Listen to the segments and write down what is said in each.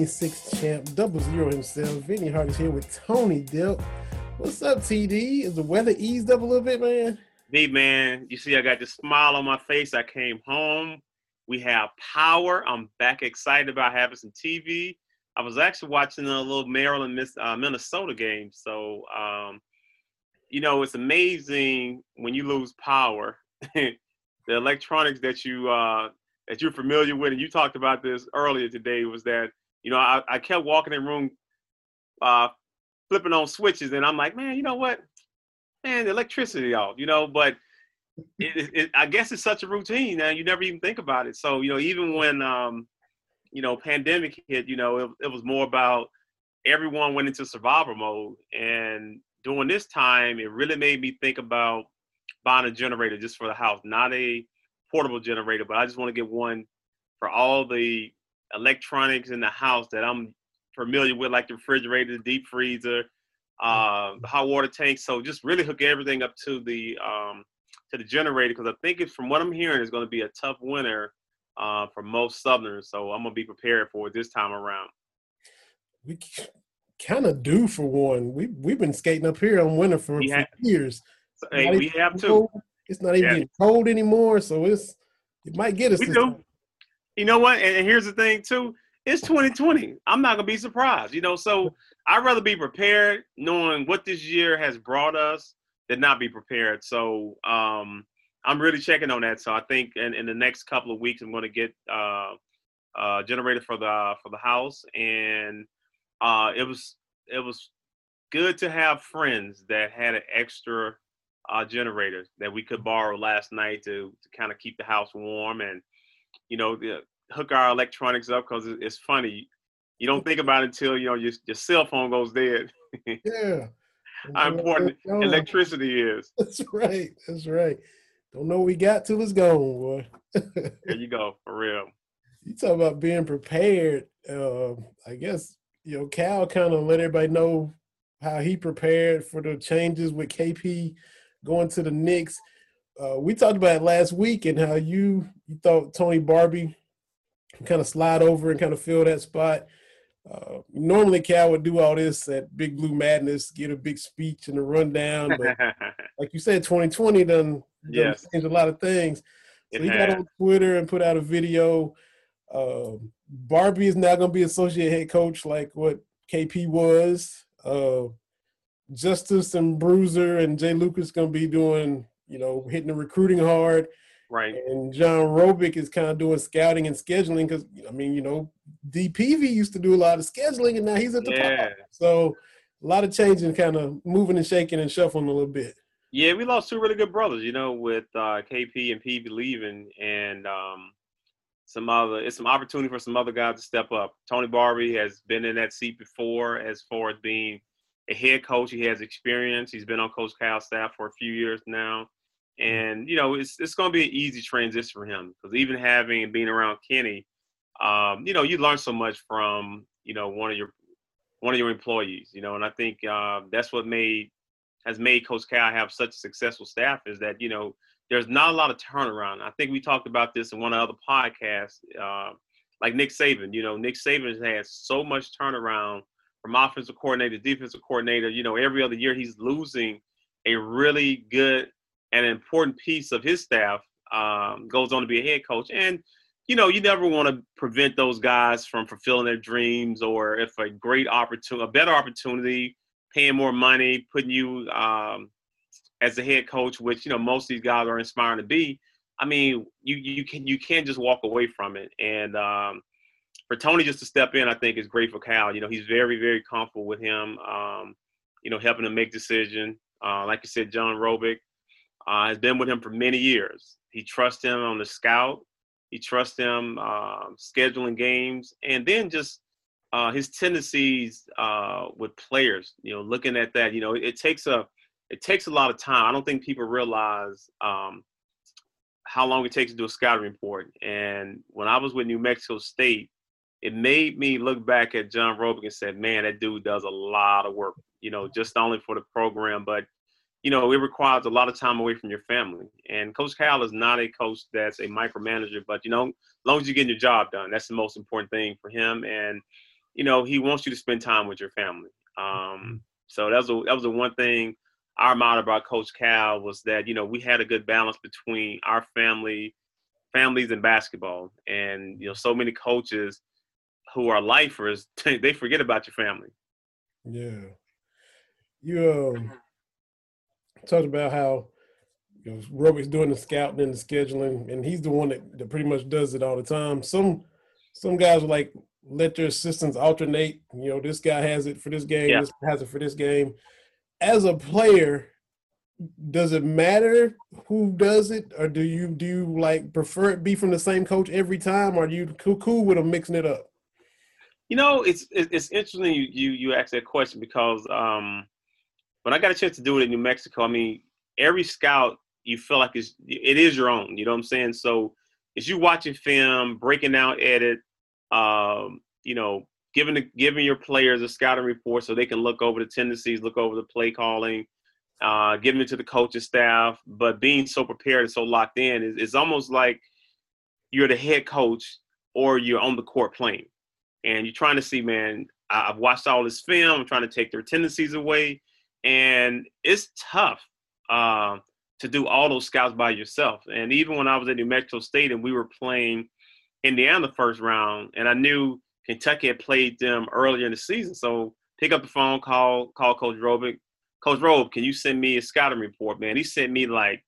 96th champ, double zero himself. Vinny Hart is here with Tony Delk. What's up, TD? Is the weather eased up a little bit, man? Me, man. You see, I got this smile on my face. I came home. We have power. I'm back excited about having some TV. I was actually watching a little Maryland, uh, Minnesota game. So, um, you know, it's amazing when you lose power. the electronics that you uh, that you're familiar with, and you talked about this earlier today, was that you know I, I kept walking in room, uh, flipping on switches, and I'm like, man, you know what, man, electricity off, you know, but it, it, I guess it's such a routine now you never even think about it. So you know, even when um, you know pandemic hit, you know, it, it was more about everyone went into survival mode, and during this time, it really made me think about buying a generator just for the house, not a portable generator, but I just want to get one for all the electronics in the house that I'm familiar with, like the refrigerator, the deep freezer, uh, the hot water tank. So just really hook everything up to the um, to the generator because I think it's from what I'm hearing is going to be a tough winter uh, for most Southerners. So I'm gonna be prepared for it this time around. We kind of do for one. We we've been skating up here on winter for, for years. So, hey, we have to. It's not even Yeah. getting cold anymore, so it's it might get us. We do. time. You know what? And, here's the thing too. It's 2020. I'm not gonna be surprised. You know, so I'd rather be prepared, knowing what this year has brought us, than not be prepared. So um, I'm really checking on that. So I think in, in the next couple of weeks, I'm gonna get uh, uh, generator for the for the house, and uh, it was it was good to have friends that had an extra uh, generator that we could borrow last night to to kind of keep the house warm and you know, the, hook our electronics up because it's funny. You don't think about it until you know your, your cell phone goes dead. Yeah. How important electricity is. That's right. That's right. Don't know what we got till it's gone, boy. There you go, for real. you talk about being prepared. Uh, I guess you know Cal kind of let everybody know how he prepared for the changes with KP going to the Knicks. Uh, we talked about it last week and how you you thought Tony Barbee kind of slide over and kind of fill that spot. Uh, normally, Cal would do all this at Big Blue Madness, get a big speech and a rundown, but like you said, 2020 done, done Yes. changed a lot of things. So he got on Twitter and put out a video. Um Barbee is now going to be associate head coach like what KP was. Uh, Justus and Bruiser and Jai Lucas going to be doing, you know, hitting the recruiting hard. Right. And John Robic is kind of doing scouting and scheduling because, I mean, you know, DPV used to do a lot of scheduling and now he's at the Yeah. top. So a lot of changing, kind of moving and shaking and shuffling a little bit. Yeah, we lost two really good brothers, you know, with uh, KP and PB leaving, and um, some other. It's some opportunity for some other guys to step up. Tony Barbee has been in that seat before, as far as being a head coach. He has experience. He's been on Coach Cal's staff for a few years now, and you know, it's it's going to be an easy transition for him because even having being around Kenny, um, you know, you learn so much from you know one of your one of your employees, you know, and I think uh, that's what made has made Coach Cal have such a successful staff is that you know there's not a lot of turnaround. I think we talked about this in one of the other podcasts, uh, like Nick Saban. You know, Nick Saban has had so much turnaround from offensive coordinator, defensive coordinator. You know, every other year he's losing a really good and important piece of his staff. Um, goes on to be a head coach, and you know, you never want to prevent those guys from fulfilling their dreams, or if a great opportunity, a better opportunity paying more money, putting you um, as a head coach, which you know most of these guys are inspiring to be. I mean, you you can you can't just walk away from it. And um, for Tony just to step in, I think is great for Cal. You know, he's very very comfortable with him. Um, you know, helping him make decision. Uh, like you said, John Robic uh, has been with him for many years. He trusts him on the scout. He trusts him uh, scheduling games, and then just uh, his tendencies uh, with players. You know, looking at that, you know, it, takes a it takes a lot of time. I don't think people realize um, how long it takes to do a scouting report. And when I was with New Mexico State, it made me look back at John Robic and said, "Man, that dude does a lot of work. You know, just only for the program, but." You know, it requires a lot of time away from your family. And Coach Cal is not a coach that's a micromanager, but you know, as long as you're getting your job done, that's the most important thing for him. And you know, he wants you to spend time with your family. Um, mm-hmm. so that was a, that was the one thing our motto about Coach Cal was that you know we had a good balance between our family, families, and basketball. And you know, so many coaches who are lifers they forget about your family. Yeah, you um, talked about how you know doing the scouting and the scheduling, and he's the one that, that pretty much does it all the time. Some some guys are like let their assistants alternate. You know, this guy has it for this game, yeah. this has it for this game. As a player, does it matter who does it, or do you do you like prefer it be from the same coach every time, or are you cool, cool with them mixing it up? You know, it's it's interesting you you you ask that question because um, when I got a chance to do it in New Mexico, I mean, every scout you feel like it's it is your own. You know what I'm saying? So as you watching film, breaking down edit, um, you know, giving the, giving your players a scouting report so they can look over the tendencies, look over the play calling, uh, giving it to the coaching staff. But being so prepared and so locked in is, is almost like you're the head coach or you're on the court playing, and you're trying to see, man. I've watched all this film. I'm trying to take their tendencies away, and it's tough uh, to do all those scouts by yourself. And even when I was at New Mexico State and we were playing Indiana first round, and I knew Kentucky had played them earlier in the season. So pick up the phone, call call Coach Robic. Coach Robe, can you send me a scouting report, man? He sent me like,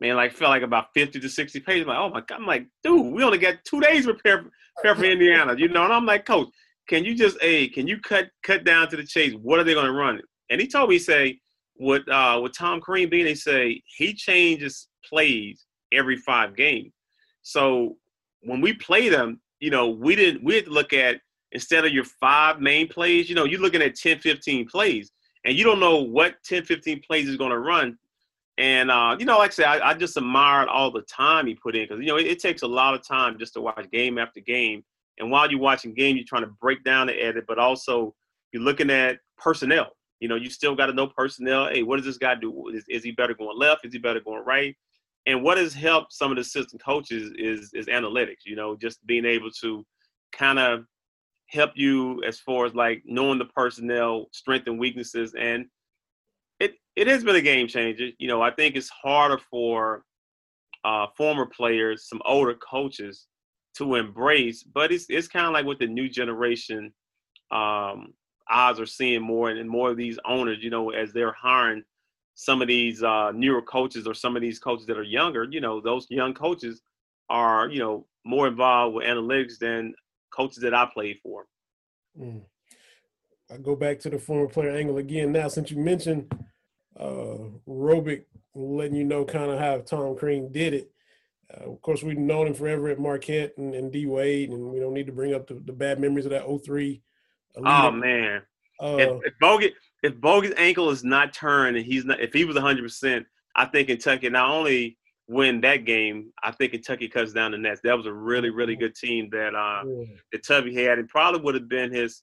man, like felt like about 50 to 60 pages. I'm like, oh my God. I'm like, dude, we only got two days prepare, prepare for Indiana, you know? And I'm like, Coach, can you just, hey, can you cut cut down to the chase? What are they going to run? And he told me, he say, with uh with Tom Crean being, they say he changes plays every five games. So when we play them, you know, we didn't we had to look at instead of your five main plays, you know, you're looking at 10, 15 plays. And you don't know what 10, 15 plays is going to run. And, uh, you know, like I said, I, I just admired all the time he put in because, you know, it, it, takes a lot of time just to watch game after game. And while you're watching game, you're trying to break down the edit, but also you're looking at personnel. You know, you still got to know personnel. Hey, what does this guy do? Is, is he better going left? Is he better going right? and what has helped some of the assistant coaches is is analytics. You know, just being able to kind of help you as far as like knowing the personnel strength and weaknesses and it it has been a game changer you know i think it's harder for uh, former players some older coaches to embrace but it's it's kind of like with the new generation um eyes are seeing more and, and more of these owners you know as they're hiring some of these uh, newer coaches or some of these coaches that are younger, you know, those young coaches are, you know, more involved with analytics than coaches that I played for. Mm. I go back to the former player angle again now, since you mentioned uh, Robic letting you know kind of how Tom Crean did it. Uh, of course, we've known him forever at Marquette and, and D Wade, and we don't need to bring up the, the bad memories of that 03. Oh, man. Uh, if, if Bogans, if Bogans' ankle is not turned and he's not, if he was 100, percent I think Kentucky not only win that game, I think Kentucky cuts down the nets. That was a really, really good team that uh, that Tubby had, It probably would have been his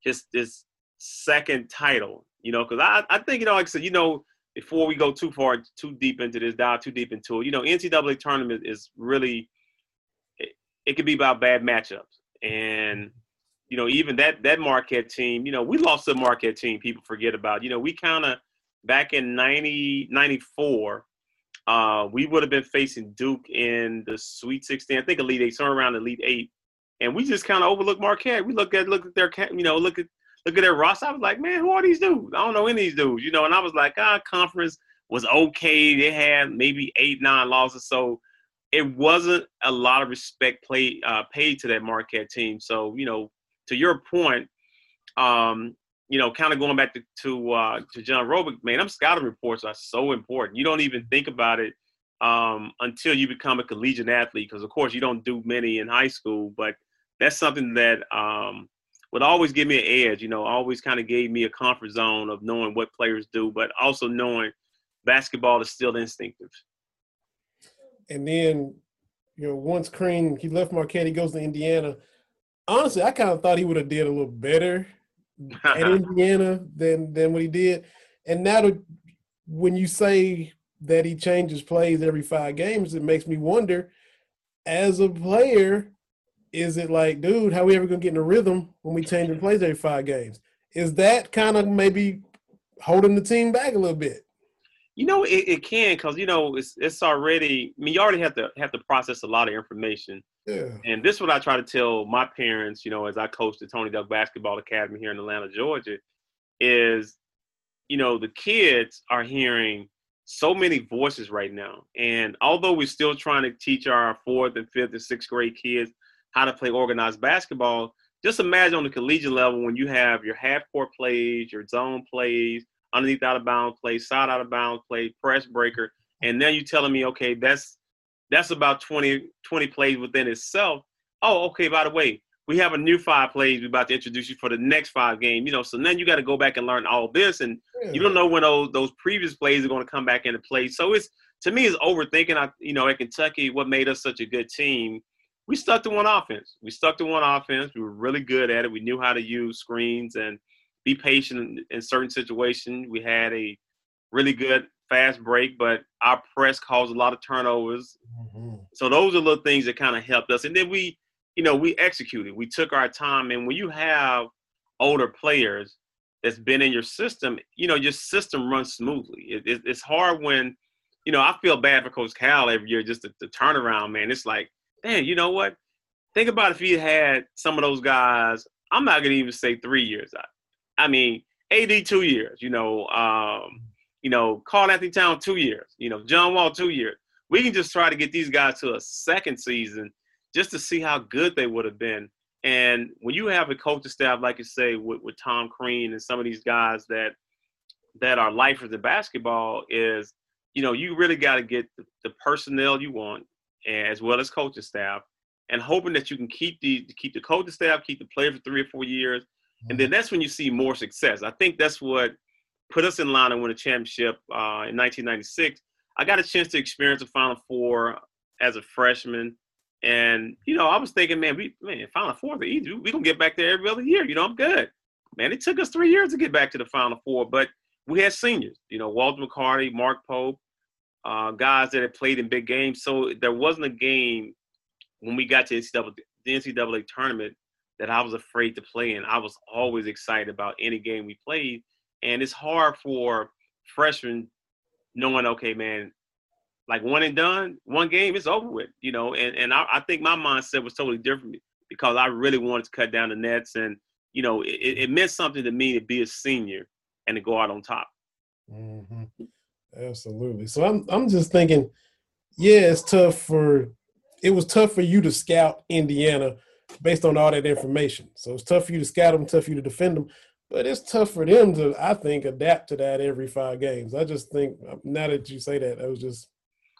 his his second title. You know, because I I think you know, like I said, you know, before we go too far, too deep into this, dive too deep into it, you know, NCAA tournament is really it, it could be about bad matchups and you know, even that that Marquette team, you know, we lost the Marquette team. People forget about. You know, we kind of back in 90, 94, uh, we would have been facing Duke in the Sweet 16. I think Elite Eight, somewhere around Elite Eight, and we just kind of overlooked Marquette. We look at look at their, you know, look at look at their roster. I was like, man, who are these dudes? I don't know any of these dudes, you know. And I was like, ah, conference was okay. They had maybe eight, nine losses, so it wasn't a lot of respect played uh, paid to that Marquette team. So you know, to your point, um, you know, kind of going back to to, uh, to John Robic, man, them scouting reports are so important. You don't even think about it um, until you become a collegiate athlete. Because of course you don't do many in high school, but that's something that um, would always give me an edge. You know, always kind of gave me a comfort zone of knowing what players do, but also knowing basketball is still instinctive. And then, you know, once Crean he left Marquette, he goes to Indiana. Honestly, I kind of thought he would have did a little better at Indiana than than what he did. And now, when you say that he changes plays every five games, it makes me wonder, as a player, is it like, dude, how we ever gonna get in a rhythm when we change the plays every five games? Is that kind of maybe holding the team back a little bit? You know, it, it can because you know it's it's already. I mean, you already have to have to process a lot of information. Yeah. And this is what I try to tell my parents. You know, as I coach the Tony Delk Basketball Academy here in Atlanta, Georgia, is you know the kids are hearing so many voices right now, and although we're still trying to teach our fourth and fifth and sixth grade kids how to play organized basketball, just imagine on the collegiate level when you have your half court plays, your zone plays, underneath out of bounds play, side out of bounds play, press breaker, and then you're telling me, okay, that's that's about 20, 20 plays within itself. Oh, okay, by the way, we have a new five plays we're about to introduce you for the next five game. You know, so then you got to go back and learn all this, and yeah. you don't know when those those previous plays are going to come back into play. So it's to me, it's overthinking. I, you know, at Kentucky, what made us such a good team, we stuck to one offense. We stuck to one offense. We were really good at it. We knew how to use screens and be patient in, in certain situations. We had a really good fast break, but our press caused a lot of turnovers. Mm-hmm. So those are little things that kind of helped us. And then we, you know, we executed. We took our time. And when you have older players that's been in your system, you know, your system runs smoothly. It, it, it's hard when, you know, I feel bad for Coach Cal every year just the, the turnaround, man. It's like, man, you know what? Think about if you had some of those guys. I'm not gonna even say three years. I mean, AD two years, you know, um, you know, Karl-Anthony Town two years, you know, John Wall two years. We can just try to get these guys to a second season just to see how good they would have been. And when you have a coaching staff, like you say, with, with Tom Crean and some of these guys that that are lifers in basketball, is you know you really got to get the, the, personnel you want, as well as coaching staff, and hoping that you can keep the keep the coaching staff, keep the players for three or four years, and mm-hmm. then that's when you see more success. I think that's what put us in line to win a championship uh, in 1996. I got a chance to experience the Final Four as a freshman. And, you know, I was thinking, man, we man, Final Four, the easy. We gonna get back there every other year. You know, I'm good. Man, it took us three years to get back to the Final Four, but we had seniors, you know, Walter McCarty, Mark Pope, uh, guys that had played in big games. So there wasn't a game when we got to NCAA, the NCAA tournament that I was afraid to play in. I was always excited about any game we played. And it's hard for freshmen knowing, okay, man, like one and done, one game, it's over with, you know. And and I, I think my mindset was totally different because I really wanted to cut down the nets, and you know, it, it meant something to me to be a senior and to go out on top. Mm-hmm. Absolutely. So I'm I'm just thinking, yeah, it's tough for it was tough for you to scout Indiana based on all that information. So it's tough for you to scout them, tough for you to defend them, but it's tough for them to, I think, adapt to that every five games. I just think now that you say that, it was just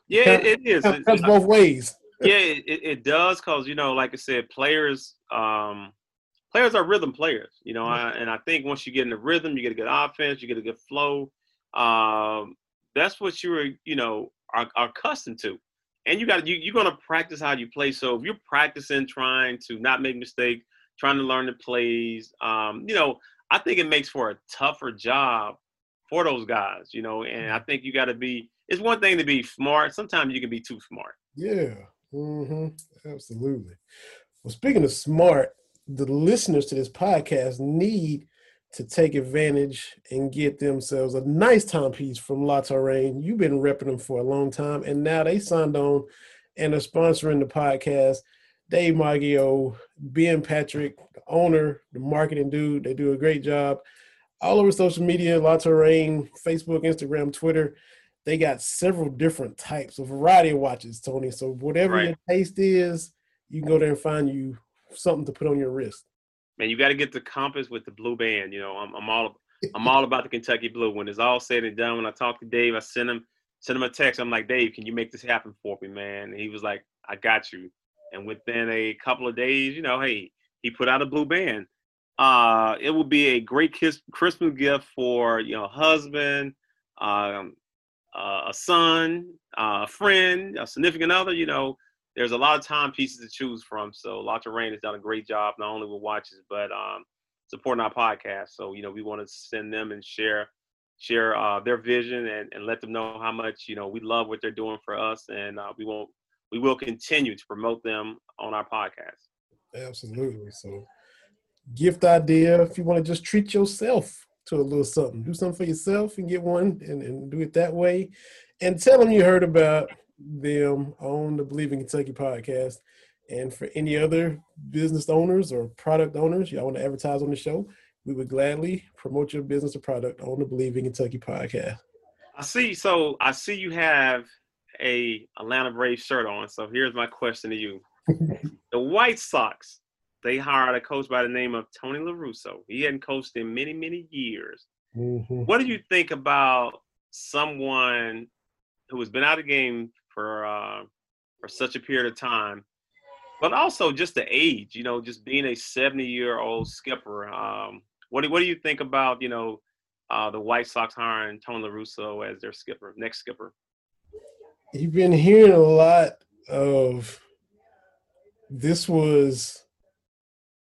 yeah, kind of, it is. That's both ways. yeah, it, it does because you know, like I said, players um, players are rhythm players. You know, I, and I think once you get in the rhythm, you get a good offense, you get a good flow. Um, that's what you were, you know, are, are accustomed to and you got you you're gonna practice how you play. So if you're practicing trying to not make mistakes, trying to learn the plays, um, you know, I think it makes for a tougher job for those guys, you know. And I mm-hmm. think you got to be. It's one thing to be smart. Sometimes you can be too smart. Yeah. Mm-hmm. Absolutely. Well, speaking of smart, the listeners to this podcast need to take advantage and get themselves a nice timepiece from La Touraine. You've been repping them for a long time, and now they signed on and are sponsoring the podcast. Dave Maggio, Ben Patrick, the owner, the marketing dude, they do a great job. All over social media, La Touraine, Facebook, Instagram, Twitter. They got several different types, a variety of watches, Tony. So whatever right. your taste is, you can go there and find you something to put on your wrist man, you got to get the compass with the blue band. You know, I'm, I'm all I'm all about the Kentucky blue. When it's all said and done, when I talk to Dave, I send him sent him a text. I'm like, Dave, can you make this happen for me, man? And he was like, I got you. And within a couple of days, you know, hey, he put out a blue band. Uh, it would be a great kiss, Christmas gift for you know, husband, um, uh, a son, uh, a friend, a significant other. You know, there's a lot of time pieces to choose from. So La Terrain has done a great job, not only with watches, but um, supporting our podcast. So, you know, we want to send them and share share uh, their vision and, and let them know how much, you know, we love what they're doing for us. And uh, we won't we will continue to promote them on our podcast. Absolutely. So gift idea if you want to just treat yourself to a little something. Do something for yourself and get one and, and do it that way. And tell them you heard about them on the Believe in Kentucky podcast. And for any other business owners or product owners, y'all want to advertise on the show, we would gladly promote your business or product on the Believe in Kentucky podcast. I see. So I see you have a Atlanta Braves shirt on. So here's my question to you: The White Sox, they hired a coach by the name of Tony La Russa. He hadn't coached in many, many years. Mm-hmm. What do you think about someone who has been out of the game for uh, for such a period of time, but also just the age. You know, just being a seventy-year-old skipper. Um, what do What do you think about you know uh, the White Sox hiring Tony La Russa as their skipper, next skipper? You've been hearing a lot of this was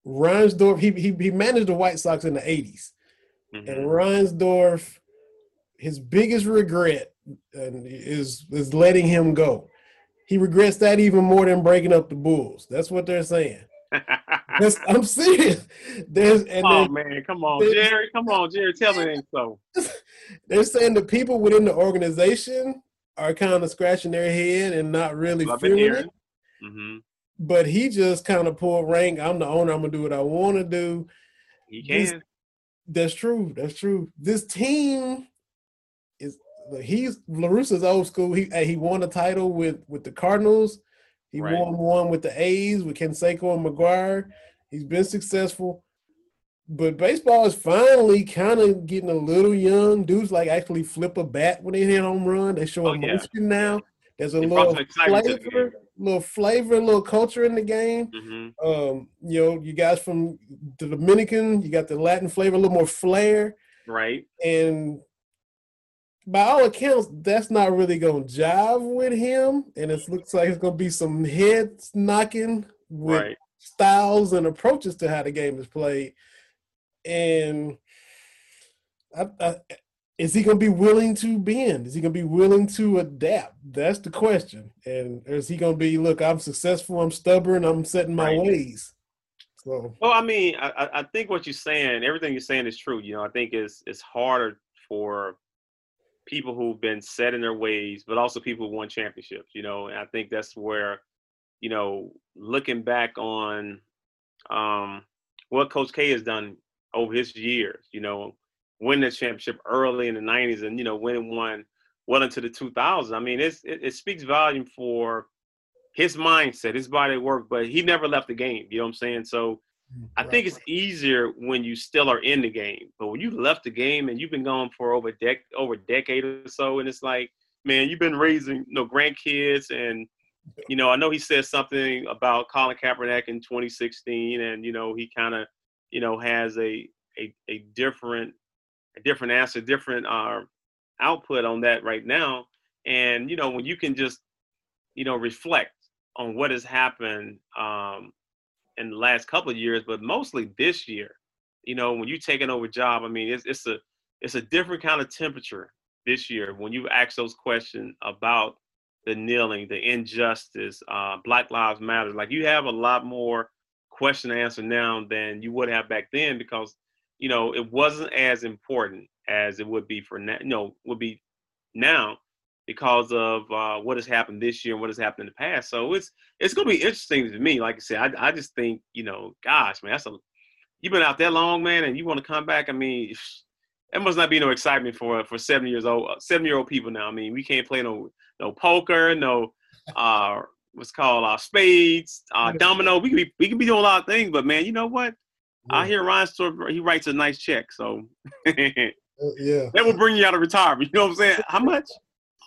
Reinsdorf. He he, he managed the White Sox in the 80s. Mm-hmm. And Reinsdorf, his biggest regret is is letting him go. He regrets that even more than breaking up the Bulls. That's what they're saying. I'm serious. There's and oh man, come on, Jerry, come on, Jerry, tell me so. They're saying the people within the organization are kind of scratching their head and not really Love feeling it. Mm-hmm. But he just kind of pulled rank. I'm the owner. I'm gonna do what I want to do. He can. This, that's true. That's true. This team is he's La Russa's old school. He he won a title with with the Cardinals. He right. won one with the A's with Canseco and McGwire. He's been successful. But baseball is finally kind of getting a little young. Dudes like actually flip a bat when they hit home run. They show oh, emotion yeah. now. There's a little flavor, little flavor, a little culture in the game. Mm-hmm. Um, you know, you guys from the Dominican, you got the Latin flavor, a little more flair. Right. And by all accounts, that's not really gonna jive with him, and it looks like it's gonna be some heads knocking with right. styles and approaches to how the game is played. And I, I, is he gonna be willing to bend? Is he gonna be willing to adapt? That's the question. And is he gonna be, look, I'm successful, I'm stubborn, I'm setting my right. ways. So. Well, I mean, I, I think what you're saying, everything you're saying is true. You know, I think it's it's harder for people who've been set in their ways, but also people who won championships, you know, and I think that's where, you know, looking back on um, what Coach K has done over his years, you know, winning the championship early in the 90s and, you know, winning one well into the 2000s. I mean, it's, it, it speaks volume for his mindset, his body work, but he never left the game, you know what I'm saying? So, I think it's easier when you still are in the game, but when you left the game and you've been gone for over dec over a decade or so, and it's like, man, you've been raising you know grandkids, and you know I know he said something about Colin Kaepernick in 2016, and you know he kind of you know has a a a different a different answer, different uh, output on that right now, and you know when you can just you know reflect on what has happened um, in the last couple of years, but mostly this year. You know, when you taking over job, I mean, it's it's a it's a different kind of temperature this year when you ask those questions about the kneeling, the injustice, uh, Black Lives Matter. Like you have a lot more question to answer now than you would have back then because you know it wasn't as important as it would be for now. You know, would be now because of uh, what has happened this year and what has happened in the past. So it's it's to be interesting to me. Like I said, I, I just think you know, gosh, man, that's a you've been out that long, man, and you want to come back. I mean, that must not be no excitement for for seven years old uh, seven year old people now. I mean, we can't play no no poker, no uh what's called our spades, our domino. We can be we can be doing a lot of things, but man, you know what? Yeah. I hear Reinsdorf he writes a nice check, so uh, yeah, that will bring you out of retirement. You know what I'm saying? How much?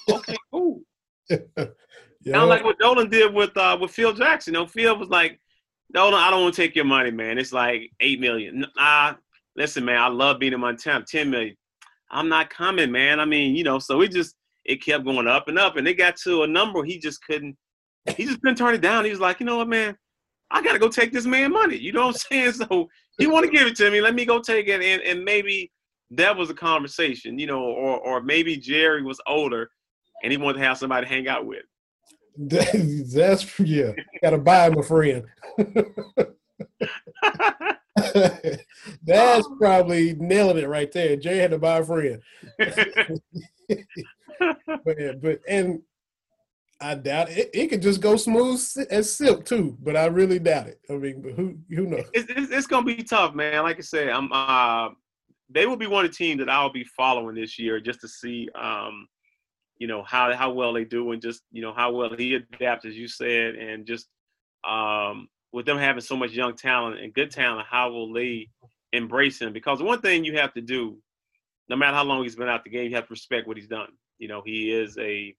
okay, cool. Kind of like what Dolan did with uh, with Phil Jackson. You know, Phil was like, Dolan, I don't want to take your money, man. It's like eight million. Ah, listen, man, I love being in Montana. Ten million. I'm not coming, man. I mean, you know, so it just it kept going up and up, and it got to a number he just couldn't. He just couldn't turn it down. He was like, you know what, man, I gotta go take this man money. You know what I'm saying? So he want to give it to me. Let me go take it, and and maybe that was a conversation, you know, or or maybe Jerry was older, and he wanted to have somebody to hang out with. That's yeah. Got to buy him a friend. That's probably nailing it right there. Jay had to buy a friend. but, but and I doubt it. It could just go smooth as silk too, but I really doubt it. I mean, who who knows? It's, it's, it's gonna be tough, man. Like I said, I'm. Uh, they will be one of the teams that I'll be following this year just to see, um, you know, how how well they do and just you know how well he adapts, as you said, and just um, with them having so much young talent and good talent, how will they embrace him? Because one thing you have to do, no matter how long he's been out the game, you have to respect what he's done. You know, he is a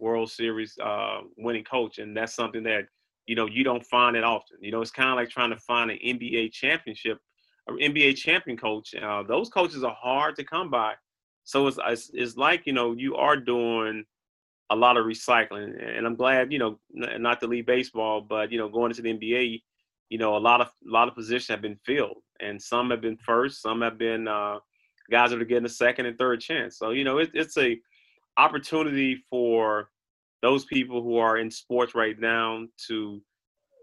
World Series uh, winning coach, and that's something that you know you don't find it often. You know, it's kind of like trying to find an NBA championship, or NBA champion coach. Uh, those coaches are hard to come by. So it's, it's it's like you know you are doing a lot of recycling. And I'm glad, you know, not to leave baseball, but you know, going into the NBA, you know, a lot of a lot of positions have been filled, and some have been first, some have been uh, guys that are getting a second and third chance. So you know, it, it's a opportunity for those people who are in sports right now to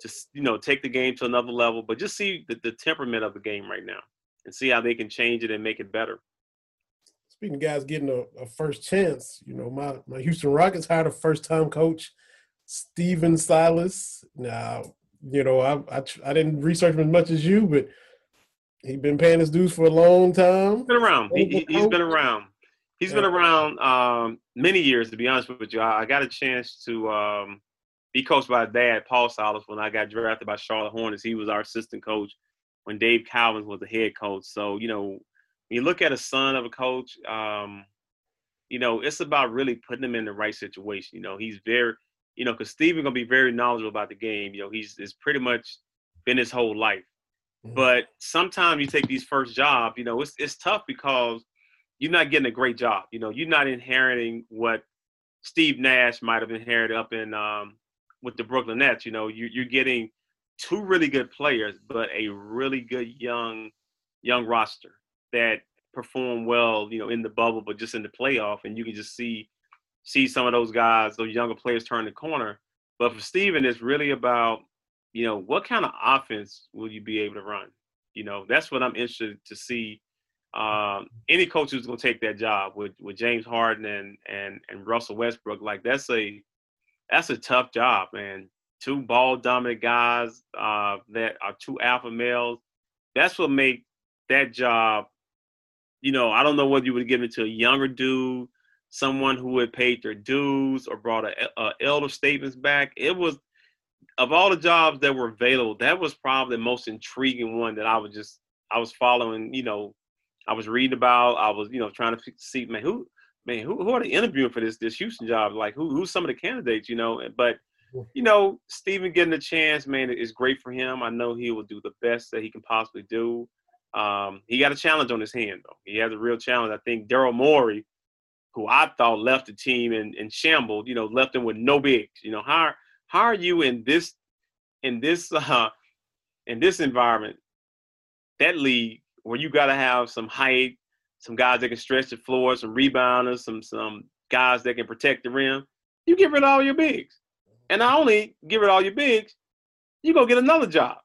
just you know take the game to another level, but just see the, the temperament of the game right now and see how they can change it and make it better speaking of guys getting a, a, first chance, you know, my, my Houston Rockets hired a first time coach, Stephen Silas. Now, you know, I, I, I didn't research him as much as you, but he's been paying his dues for a long time. He's been around. He, has been around. He's yeah. been around um, many years, to be honest with you. I, I got a chance to um, be coached by dad, Paul Silas, when I got drafted by Charlotte Hornets. He was our assistant coach when Dave Cowens was the head coach. So, you know, when you look at a son of a coach, um, you know, it's about really putting him in the right situation. You know, he's very, you know, because Steven gonna be very knowledgeable about the game. You know, he's it's pretty much been his whole life. Mm-hmm. But sometimes you take these first jobs, you know, it's it's tough because you're not getting a great job. You know, you're not inheriting what Steve Nash might have inherited up in um, with the Brooklyn Nets. You know, you, you're getting two really good players, but a really good young young roster that perform well, you know, in the bubble, but just in the playoff, and you can just see see some of those guys, those younger players turn the corner. But for Steven, it's really about, you know, what kind of offense will you be able to run? You know, that's what I'm interested to see. Um, any coach who's going to take that job with with James Harden and and and Russell Westbrook, like that's a that's a tough job, man. Two ball dominant guys uh, that are two alpha males. That's what make that job you know, I don't know whether you would give it to a younger dude, someone who had paid their dues or brought a, a elder statements back. It was of all the jobs that were available, that was probably the most intriguing one that I was just I was following. You know, I was reading about. I was you know trying to see man who man who, who are they interviewing for this this Houston job? Like who who's some of the candidates? You know, but you know Stephen getting a chance, man, is great for him. I know he will do the best that he can possibly do. Um, he got a challenge on his hand, though. He has a real challenge. I think Daryl Morey, who I thought left the team and, and shambled, you know, left him with no bigs. You know, how how are you in this in this uh, in this environment, that league where you got to have some height, some guys that can stretch the floor, some rebounders, some some guys that can protect the rim. You rid of all your bigs, and not only rid of all your bigs, you go get another job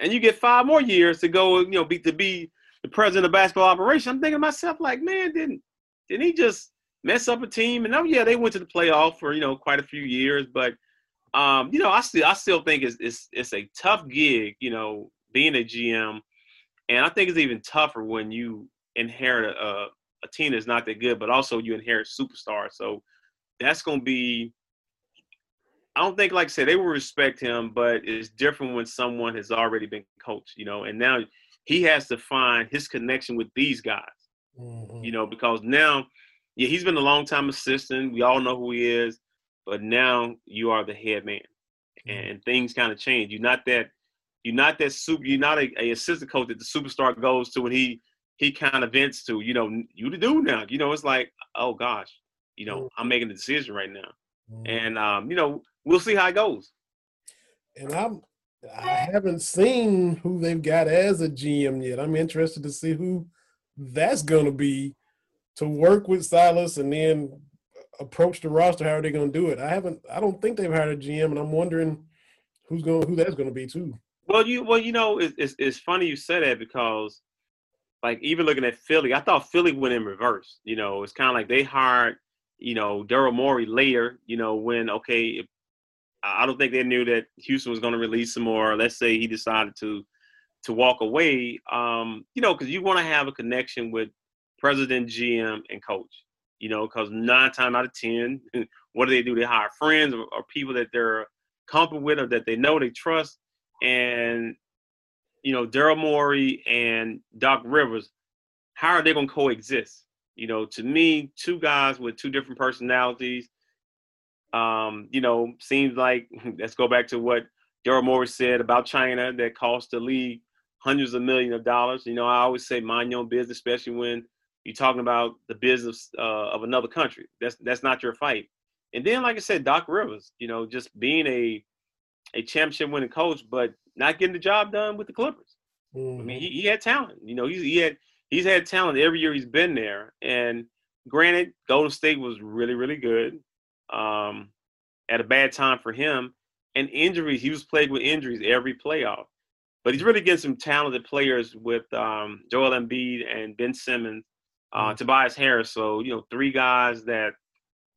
and you get five more years to go, you know, be to be the president of basketball operation. I'm thinking to myself, like, man, didn't didn't he just mess up a team? And oh yeah, they went to the playoff for you know quite a few years, but um, you know, I still I still think it's it's it's a tough gig, you know, being a GM, and I think it's even tougher when you inherit a, a team that's not that good, but also you inherit superstars. So that's going to be I don't think, like I said, they will respect him, but it's different when someone has already been coached, you know, and now he has to find his connection with these guys, mm-hmm. you know, because now yeah, he's been a long time assistant. We all know who he is, but now you are the head man, mm-hmm. and things kind of change. You're not that you're not that super. You're not a, a assistant coach that the superstar goes to, and he he kind of vents to. You know, you to do now. You know, it's like, oh gosh, you know, mm-hmm. I'm making a decision right now, mm-hmm. and um, you know, we'll see how it goes. And I'm I haven't seen who they've got as a GM yet. I'm interested to see who that's going to be to work with Silas and then approach the roster. How are they going to do it? I haven't. I don't think they've hired a GM, and I'm wondering who's going who that's going to be too. Well, you well, you know, it's, it's, it's funny you said that because, like, even looking at Philly, I thought Philly went in reverse. You know, it's kind of like they hired, you know, Daryl Morey later. You know, when okay, I don't think they knew that Houston was going to release him, or let's say he decided to to walk away. Um, you know, because you want to have a connection with president, GM, and coach. You know, because nine times out of ten, what do they do? They hire friends or, or people that they're comfortable with or that they know they trust and you know Daryl Morey and Doc Rivers, how are they going to coexist? You know, to me, two guys with two different personalities. Um, you know, seems like let's go back to what Daryl Morey said about China that cost the league hundreds of millions of dollars. You know, I always say mind your own business, especially when you're talking about the business uh, of another country. That's that's not your fight. And then, like I said, Doc Rivers, you know, just being a a championship winning coach, but not getting the job done with the Clippers. Mm-hmm. I mean, he, he had talent. You know, he's he had he's had talent every year he's been there. And granted, Golden State was really really good. Um, at a bad time for him, and injuries. He was plagued with injuries every playoff. But he's really getting some talented players with um, Joel Embiid and Ben Simmons, uh, mm-hmm. Tobias Harris. So you know, three guys that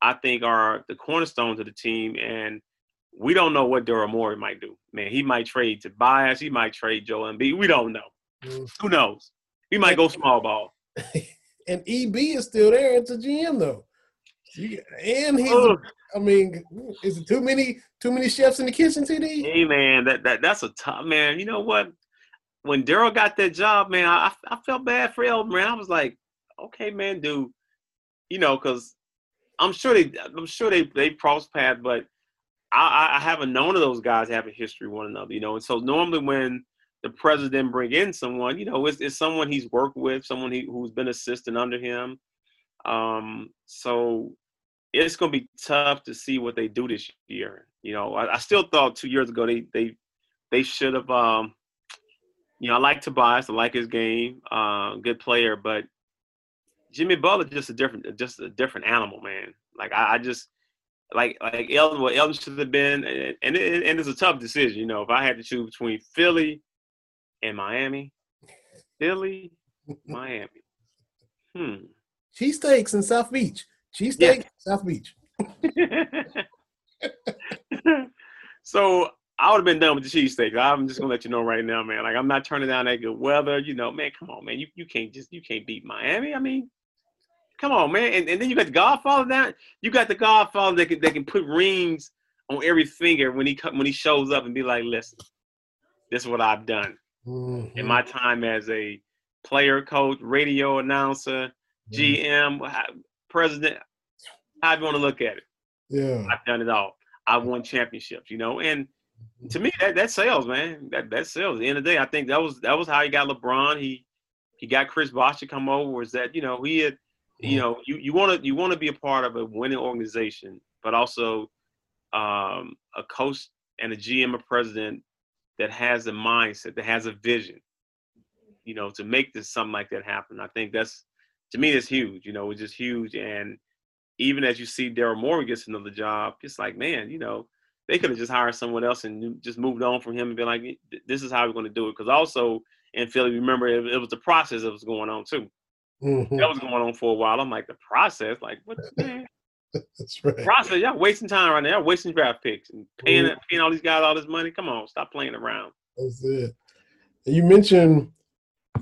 I think are the cornerstones of the team. And we don't know what Daryl Morey might do. Man, he might trade Tobias. He might trade Joel Embiid. We don't know. Mm. Who knows? He might go small ball. and EB is still there at the GM though. And he's, I mean, is it too many too many chefs in the kitchen, TD? Hey man, that, that that's a tough man. You know what? When Daryl got that job, man, I I felt bad for Elton, man. I was like, okay, man, dude, you know, because I'm sure they I'm sure they they crossed paths, but I, I haven't known of those guys having history one another, you know. And so normally when the president bring in someone, you know, it's, it's someone he's worked with, someone he, who's been assistant under him. Um, so it's going to be tough to see what they do this year. You know, I, I still thought two years ago they they they should have. Um, you know, I like Tobias, I like his game, uh, good player, but Jimmy Butler just a different, just a different animal, man. Like I, I just like like Elton, what Elton should have been, and and, it, and it's a tough decision. You know, if I had to choose between Philly and Miami, Philly, Miami. Hmm. Cheesesteaks in South Beach. Cheesesteaks, yeah. South Beach. so I would have been done with the cheesesteak. I'm just gonna let you know right now, man. Like I'm not turning down that good weather. You know, man, come on, man. You you can't just you can't beat Miami. I mean, Come on, man. And, and then you got the Godfather down. You got the Godfather that can, that can put rings on every finger when he when he shows up and be like, listen, this is what I've done mm-hmm. in my time as a player, coach, radio announcer, mm-hmm. GM, president. How do you want to look at it? Yeah, I've done it all. I've won championships, you know, and to me that that sells, man. That that sells. At the end of the day, I think that was that was how he got LeBron. He he got Chris Bosh to come over. Was that you know he had you know you you want to you want to be a part of a winning organization but also um, a coach and a gm a president that has a mindset that has a vision you know to make this something like that happen. I think that's to me it's huge you know it's just huge. And even as you see daryl morey gets another job it's like man you know they could have just hired someone else and just moved on from him and been like this is how we're going to do it. Because also in philly remember it, it was the process that was going on too Mm-hmm. That was going on for a while. I'm like, the process, like, what? Man? That's right. Process, y'all wasting time right now. Y'all wasting draft picks and paying mm-hmm. paying all these guys all this money. Come on, stop playing around. That's it. You mentioned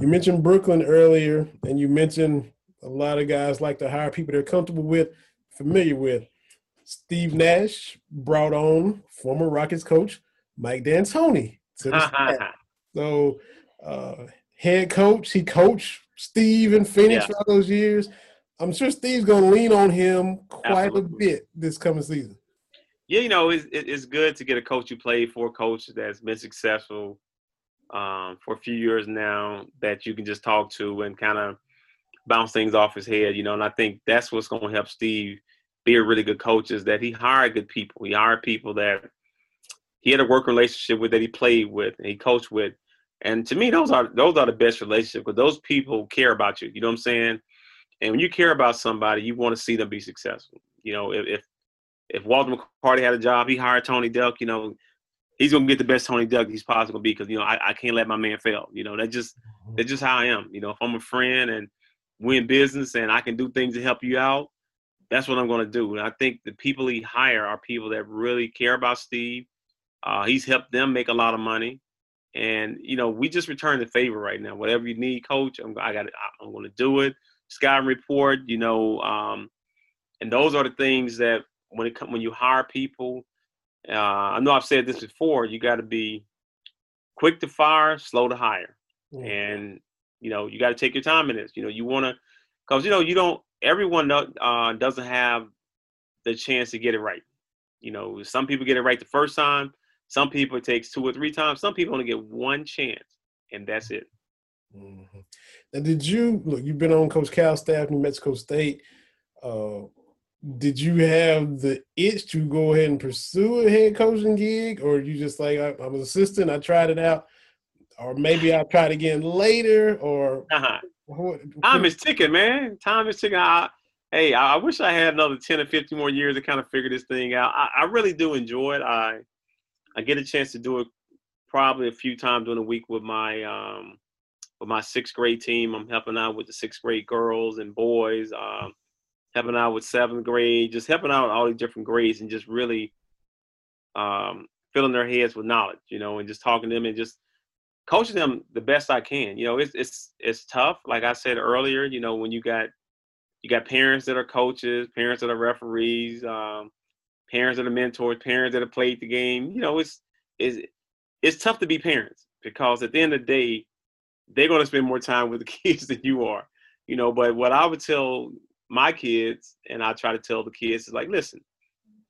you mentioned Brooklyn earlier, and you mentioned a lot of guys like to hire people they're comfortable with, familiar with. Steve Nash brought on former Rockets coach Mike D'Antoni to the staff. So, uh, head coach, he coached Steve in Phoenix yeah. for all those years. I'm sure Steve's going to lean on him quite Absolutely. a bit this coming season. Yeah, you know, it's, it's good to get a coach you played for a coach that's been successful um, for a few years now that you can just talk to and kind of bounce things off his head, you know. And I think that's what's going to help Steve be a really good coach is that he hired good people. He hired people that he had a work relationship with that he played with and he coached with. And to me, those are those are the best relationships because those people care about you. You know what I'm saying? And when you care about somebody, you want to see them be successful. You know, if if, if Walter McCarty had a job, he hired Tony Delk. You know, he's gonna get the best Tony Delk he's possibly gonna be because you know I, I can't let my man fail. You know, that just mm-hmm. that's just how I am. You know, if I'm a friend and we in business and I can do things to help you out, that's what I'm gonna do. And I think the people he hire are people that really care about Steve. Uh, he's helped them make a lot of money. And you know, we just return the favor right now. Whatever you need, coach, I'm I got. I'm going to do it. Sky report, you know, um, and those are the things that when it come when you hire people, uh, I know I've said this before. You got to be quick to fire, slow to hire, mm-hmm. and you know you got to take your time in this. You know, you want to, because you know you don't. Everyone uh, doesn't have the chance to get it right. You know, some people get it right the first time. Some people it takes two or three times. Some people only get one chance, and that's it. Mm-hmm. Now, did you look? You've been on Coach Cal staff, New Mexico State. Uh, did you have the itch to go ahead and pursue a head coaching gig, or you just like I, I was assistant, I tried it out, or maybe I'll try it again later, or uh-huh. what, time is ticking, man. Time is ticking. I, hey, I wish I had another ten or fifteen more years to kind of figure this thing out. I, I really do enjoy it. I I get a chance to do it probably a few times during the week with my um, with my sixth grade team. I'm helping out with the sixth grade girls and boys, um, helping out with seventh grade, just helping out all these different grades and just really um, filling their heads with knowledge, you know, and just talking to them and just coaching them the best I can. You know, it's it's it's tough. Like I said earlier, you know, when you got you got parents that are coaches, parents that are referees, um, parents that are mentors, parents that have played the game. You know, it's it's it's tough to be parents because at the end of the day, they're going to spend more time with the kids than you are. You know, but what I would tell my kids, and I try to tell the kids, is like, listen,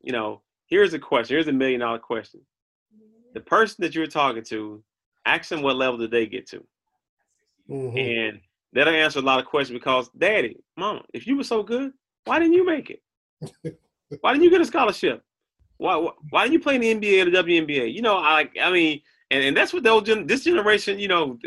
you know, here's a question. Here's a million dollar question. The person that you're talking to, ask them what level did they get to, mm-hmm. and that'll answer a lot of questions. Because, Daddy, Mama, if you were so good, why didn't you make it? Why didn't you get a scholarship? Why why didn't you play in the NBA or the WNBA? You know, I I mean, and, and that's what they'll this generation, you know,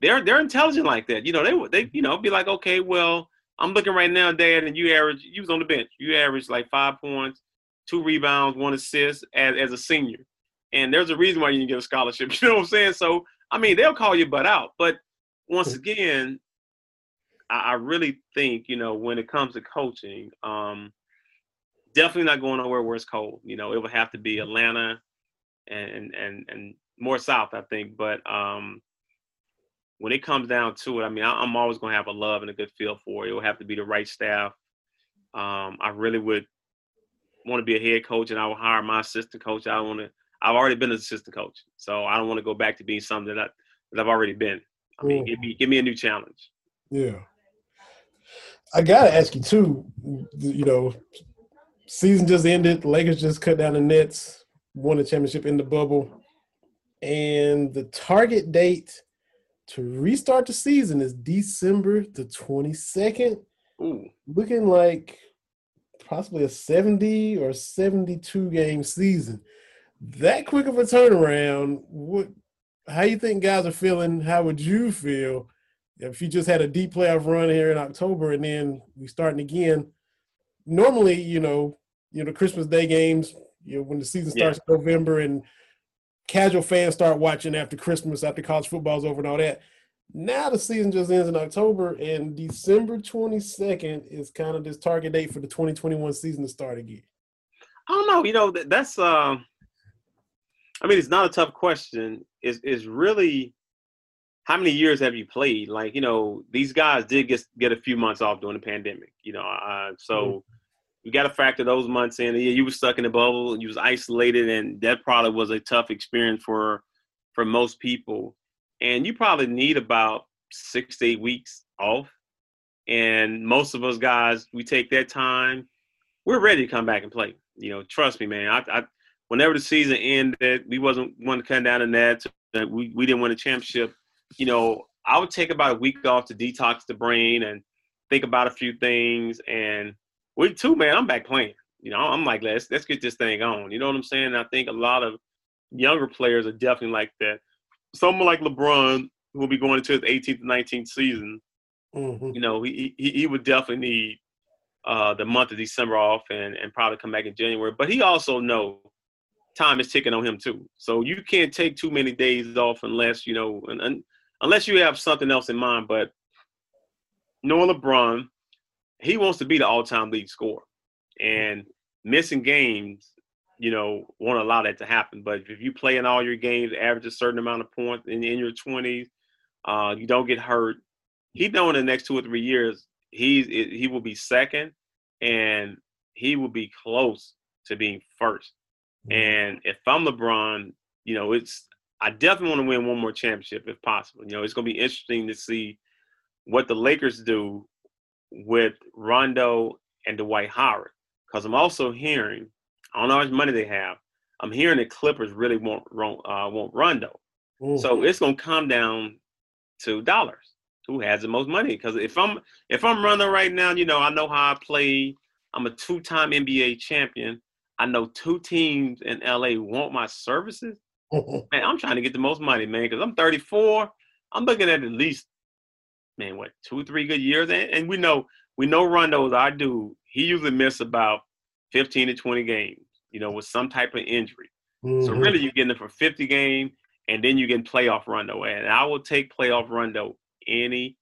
they're they're intelligent like that. You know, they they you know be like, okay, well, I'm looking right now, Dad, and you average you was on the bench. You averaged like five points, two rebounds, one assist as as a senior, and there's a reason why you didn't get a scholarship. You know what I'm saying? So I mean, they'll call you butt out, but once again, I really think you know when it comes to coaching. um definitely not going nowhere where it's cold. You know, it would have to be Atlanta and and and more south, I think. But um, when it comes down to it, I mean, I, am always going to have a love and a good feel for it. It will have to be the right staff. Um, I really would want to be a head coach, and I will hire my assistant coach. I want to. I've already been an assistant coach, so I don't want to go back to being something that, I, that I've already been. I mean, give me give me a new challenge. Yeah. I gotta ask you too. You know, season just ended. The Lakers just cut down the Nets, won the championship in the bubble. And the target date to restart the season is December the 22nd. Ooh. Looking like possibly a 70 or 72 game season. That quick of a turnaround, what how you think guys are feeling? How would you feel if you just had a deep playoff run here in October and then we starting again? Normally, you know, you know, Christmas Day games, you know, when the season starts yeah. in November and casual fans start watching after Christmas, after college football's over and all that. Now the season just ends in October, and December 22nd is kind of this target date for the 2021 season to start again. I don't know. You know, that's, uh, I mean, it's not a tough question. It's, it's really how many years have you played? Like, you know, these guys did get, get a few months off during the pandemic, you know, uh, so. Mm-hmm you got to factor those months in. Yeah, you were stuck in the bubble, you was isolated, and that probably was a tough experience for for most people. And you probably need about six to eight weeks off. And most of us guys, we take that time. We're ready to come back and play. You know, trust me, man. I, I whenever the season ended, we wasn't one to come down the net. We we didn't win a championship. You know, I would take about a week off to detox the brain and think about a few things. And week two, man, I'm back playing. You know, I'm like, let's let's get this thing on. You know what I'm saying? I think a lot of younger players are definitely like that. Someone like LeBron, who will be going into his 18th and 19th season, mm-hmm. you know, he, he he would definitely need uh, the month of December off and and probably come back in January. But he also know time is ticking on him too. So you can't take too many days off unless you know, and, and unless you have something else in mind. But knowing LeBron, he wants to be the all-time lead scorer, and missing games, you know, won't allow that to happen. But if you play in all your games, average a certain amount of points in, in your twenties, uh, you don't get hurt. He know in the next two or three years, he's he will be second, and he will be close to being 1st mm-hmm. And if I'm LeBron, you know, it's I definitely want to win one more championship if possible. You know, it's going to be interesting to see what the Lakers do with Rondo and Dwight Howard. Because I'm also hearing, I don't know how much money they have. I'm hearing that Clippers really want uh, want Rondo. Ooh. So it's going to come down to dollars. Who has the most money? Because if I'm if I'm Rondo right now, you know I know how I play. I'm a two-time NBA champion. I know two teams in LA want my services. man, I'm trying to get the most money, man, because I'm 34. I'm looking at at least, man, what two, three good years, and, and we know we know Rondo's our dude. He usually miss about 15 to 20 games, you know, with some type of injury. Mm-hmm. So really, you're getting it for 50 games, and then you get playoff Rondo, and I will take playoff Rondo any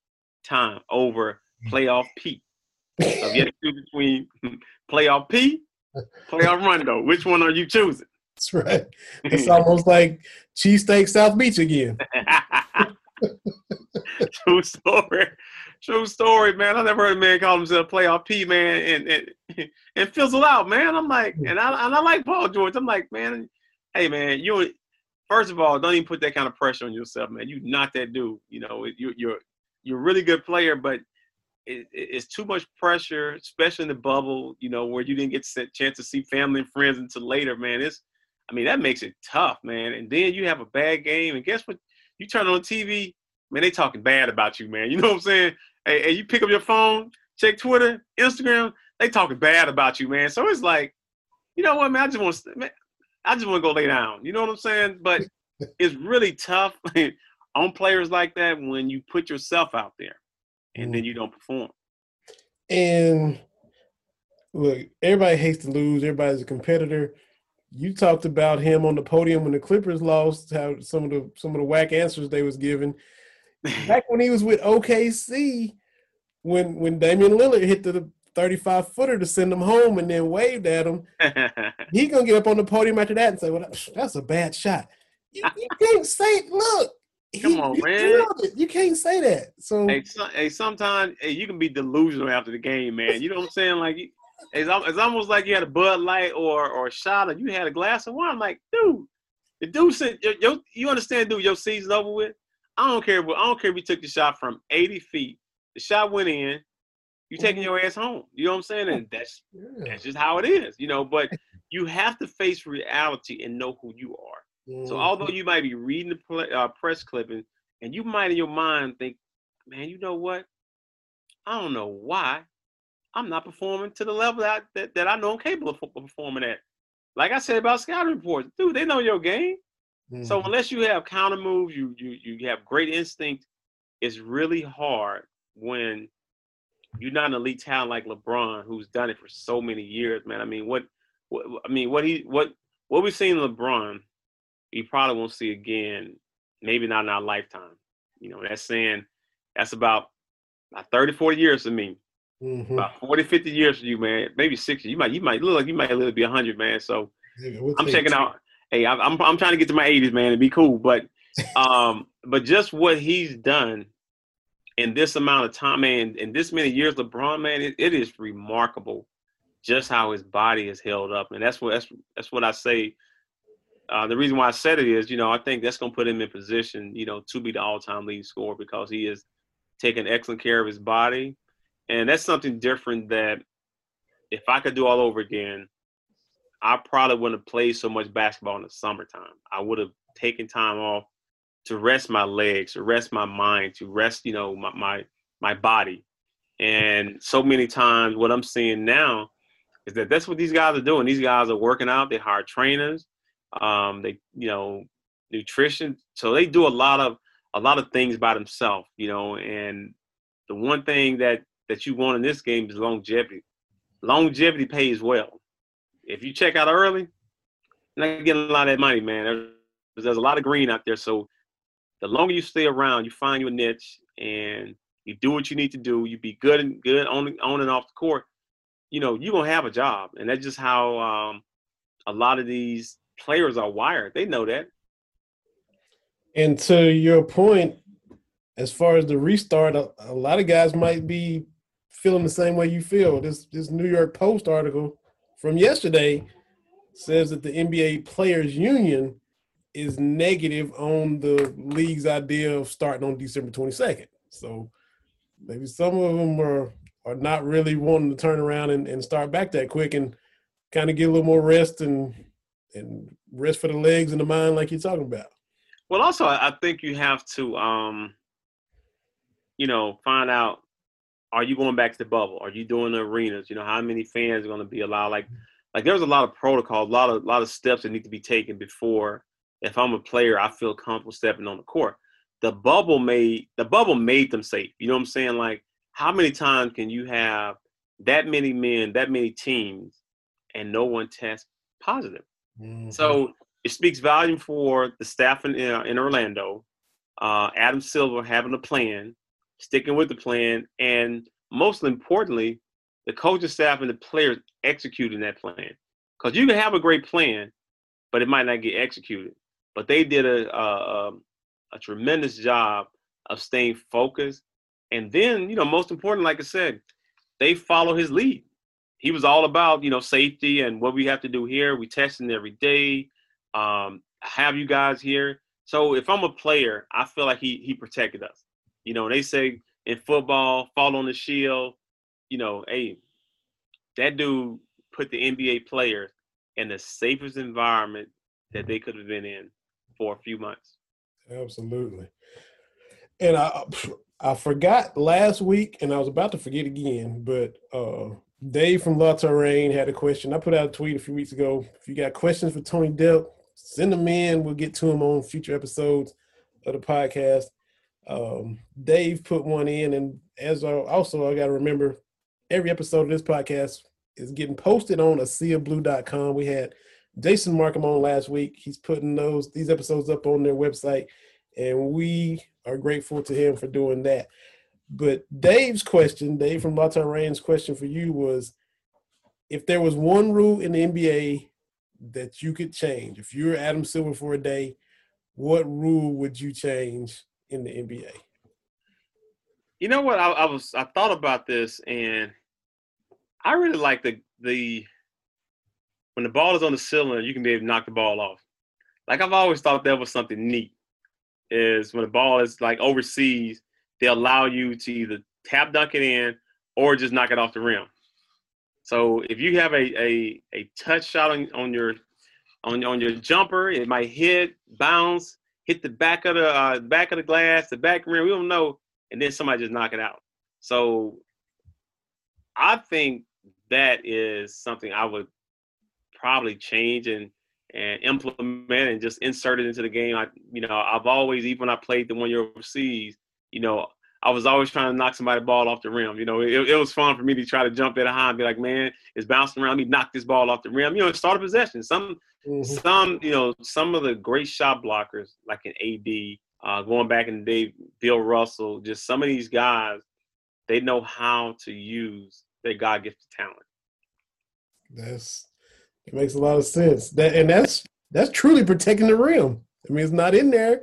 time over playoff P. So if you choose between playoff P, playoff Rondo, which one are you choosing? That's right. It's almost like cheesesteak South Beach again. True story. True story, man. I never heard a man call himself playoff P, man, and and, and fizzle out, man. I'm like, and I and I like Paul George. I'm like, man, hey, man, you first of all, don't even put that kind of pressure on yourself, man. You're not that dude. You know, you, you're you're a really good player, but it, it's too much pressure, especially in the bubble. You know, where you didn't get a chance to see family and friends until later, man. It's I mean, that makes it tough, man. And then you have a bad game, and guess what? You turn on TV, man, they talking bad about you, man. You know what I'm saying? Hey, hey you pick up your phone, check Twitter, Instagram, they talking bad about you, man. So it's like, you know what, man? I just want to, man, I just want to go lay down. You know what I'm saying? But it's really tough on players like that when you put yourself out there and then mm. you don't perform. And look, everybody hates to lose. Everybody's a competitor you talked about him on the podium when the Clippers lost, how some of the some of the whack answers they was giving. Back when he was with OKC, when when Damian Lillard hit the 35 footer to send them home and then waved at him, he gonna get up on the podium after that and say, "Well, that's a bad shot." You, you can't say, "Look, Come he, on, man. You can't say that. So, hey, so, hey sometimes hey, you can be delusional after the game, man. You know what I'm saying? Like, it's, it's almost like you had a Bud Light or or a shot, or you had a glass of wine. I'm like, dude, the dude said, yo, yo, you understand, dude, your season's over with. I don't care. I don't care if you took the shot from 80 feet. The shot went in. You taking mm-hmm. your ass home. You know what I'm saying? And that's yeah. that's just how it is. You know, but you have to face reality and know who you are. Mm-hmm. So although you might be reading the play, uh, press clipping, and you might in your mind think, man, you know what? I don't know why, I'm not performing to the level that, that, that I know I'm capable of performing at. Like I said about scouting reports, dude, they know your game. Mm-hmm. So unless you have counter moves, you you you have great instinct. It's really hard when you're not an elite talent like LeBron, who's done it for so many years, man. I mean, what, what I mean, what he what what we've seen LeBron, you probably won't see again. Maybe not in our lifetime. You know, that's saying that's about, about 30, 40 years to me. Mm-hmm. About 40, 50 years for you, man. Maybe 60. You might you might look like you might live to be 100, man. So yeah, we'll I'm checking out. Hey, I'm I'm trying to get to my 80s, man, and be cool. But um, but just what he's done in this amount of time, man, in this many years, LeBron, man, it, it is remarkable just how his body is held up, and that's what that's that's what I say. Uh, the reason why I said it is, you know, I think that's going to put him in position, you know, to be the all-time lead scorer because he is taking excellent care of his body and that's something different that if I could do all over again, I probably wouldn't have played so much basketball in the summertime. I would have taken time off to rest my legs, to rest my mind, to rest, you know, my my, my body. And so many times, what I'm seeing now is that that's what these guys are doing. These guys are working out. They hire trainers. Um, they, you know, nutrition. So they do a lot of a lot of things by themselves, you know. And the one thing that that you want in this game is longevity. Longevity pays well. If you check out early, you're not getting a lot of that money, man. There's, there's a lot of green out there. So the longer you stay around, you find your niche and you do what you need to do. You be good and good on on and off the court. You know you're gonna have a job, and that's just how um, a lot of these players are wired. They know that. And to your point, as far as the restart, a, a lot of guys might be feeling the same way you feel. This this New York Post article from yesterday says that the NBA Players Union is negative on the league's idea of starting on December 22nd. So maybe some of them are are not really wanting to turn around and, and start back that quick and kind of get a little more rest and and rest for the legs and the mind like you're talking about. Well, also I think you have to um you know find out are you going back to the bubble? Are you doing the arenas? You know, how many fans are going to be allowed? Like, like there's a lot of protocol, a lot of a lot of steps that need to be taken before, if I'm a player, I feel comfortable stepping on the court. The bubble made the bubble made them safe. You know what I'm saying? Like, how many times can you have that many men, that many teams, and no one test positive? Mm-hmm. So it speaks volume for the staff in, in Orlando. Uh, Adam Silver having a plan sticking with the plan, and most importantly, the coaching staff and the players executing that plan. Because you can have a great plan, but it might not get executed. But they did a, a, a tremendous job of staying focused. And then, you know, most important, like I said, they follow his lead. He was all about, you know, safety and what we have to do here. We testing every day. Um, have you guys here. So if I'm a player, I feel like he he protected us. You know, they say in football, fall on the shield. You know, hey, that dude put the NBA players in the safest environment that they could have been in for a few months. Absolutely. And I I forgot last week, and I was about to forget again, but uh, Dave from La Terrain had a question. I put out a tweet a few weeks ago. If you got questions for Tony Delk, send them in. We'll get to them on future episodes of the podcast. Um, Dave put one in, and as I, also I got to remember, every episode of this podcast is getting posted on ASeaOfBlue.com. We had Jason Marcum on last week. He's putting those these episodes up on their website, and we are grateful to him for doing that. But Dave's question, Dave from La Terrain's question for you was if there was one rule in the NBA that you could change, if you're Adam Silver for a day, what rule would you change in the NBA? You know what? I, I was I thought about this, and I really like the the when the ball is on the cylinder, you can be able to knock the ball off. Like I've always thought that was something neat. Is when the ball is like overseas, they allow you to either tap dunk it in or just knock it off the rim. So if you have a a, a touch shot on, on your on, on your jumper, it might hit, bounce, hit the back of the uh, back of the glass, the back rim. We don't know, and then somebody just knock it out. So I think that is something I would probably change and and implement and just insert it into the game. I you know I've always even when I played the one year overseas, you know I was always trying to knock somebody ball off the rim. You know, it, it was fun for me to try to jump it high and be like, man, it's bouncing around me, knock this ball off the rim. You know, start a possession. Some Mm-hmm. Some, you know, some of the great shot blockers, like an AD, uh, going back in the day, Bill Russell, just some of these guys, they know how to use their God gifted talent. That's it makes a lot of sense. That and that's that's truly protecting the rim. I mean, it's not in there.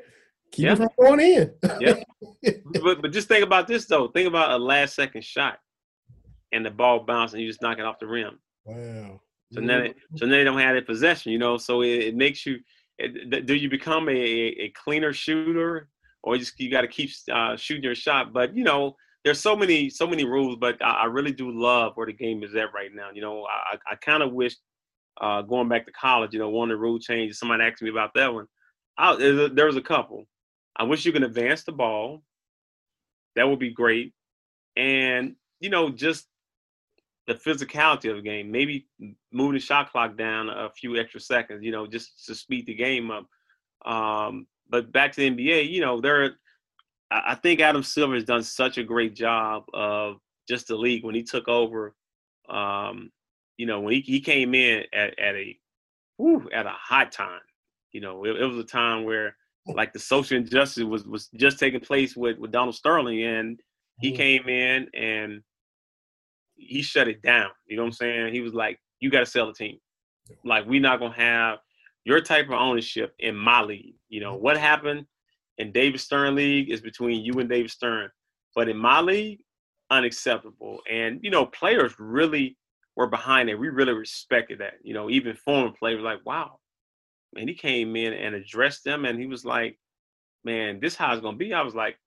Keep yeah. it from going in. yeah. But but just think about this though. Think about a last second shot and the ball bouncing, you just knock it off the rim. Wow. So now, they, so now they don't have that possession, you know. So it, it makes you. It, do you become a, a cleaner shooter, or just you got to keep uh, shooting your shot? But you know, there's so many so many rules, but I, I, really do love where the game is at right now. You know, I, I kind of wish uh, going back to college, you know, one of the rule changes. Somebody asked me about that one. I, there was a couple. I wish you can advance the ball. That would be great. And you know, just the physicality of the game. Maybe moving the shot clock down a few extra seconds. You know, just to speed the game up. Um, but back to the NBA, you know, there I think Adam Silver has done such a great job of just the league when he took over. Um, you know, when he, he came in at, at a whew, at a hot time. You know, it, it, was a time where like the social injustice was was just taking place with, with Donald Sterling and he mm came in and he shut it down. You know what I'm saying? He was like, You gotta sell the team. Like we're not gonna have your type of ownership in my league. You know, what happened in David Stern League is between you and David Stern. But in my league, unacceptable. And, you know, players really were behind it. We really respected that. You know, even former players like, wow. And he came in and addressed them and he was like, Man, this how it's gonna be. I was like,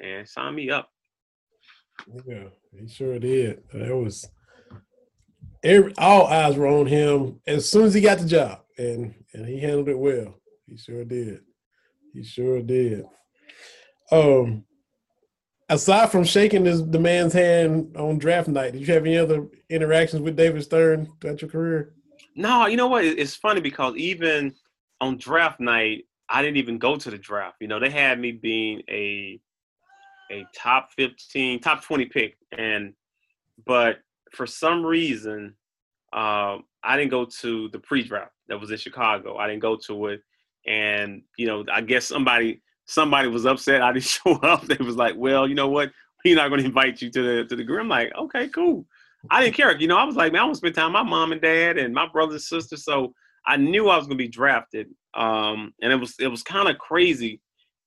man, sign me up. Yeah, he sure did. That was every all eyes were on him as soon as he got the job. And and he handled it well. He sure did. He sure did. Um, aside from shaking this, the man's hand on draft night, did you have any other interactions with David Stern throughout your career? No, you know what? It's funny because even on draft night, I didn't even go to the draft. You know, they had me being a a top 15, top 20 pick. And but for some reason, uh, I didn't go to the pre-draft that was in Chicago. I didn't go to it and you know, I guess somebody somebody was upset I didn't show up. They was like, "Well, you know what? We're not going to invite you to the to the group." I'm like, "Okay, cool." I didn't care. You know, I was like, "Man, I want to spend time with my mom and dad and my brothers and sisters." So I knew I was going to be drafted, um, and it was it was kind of crazy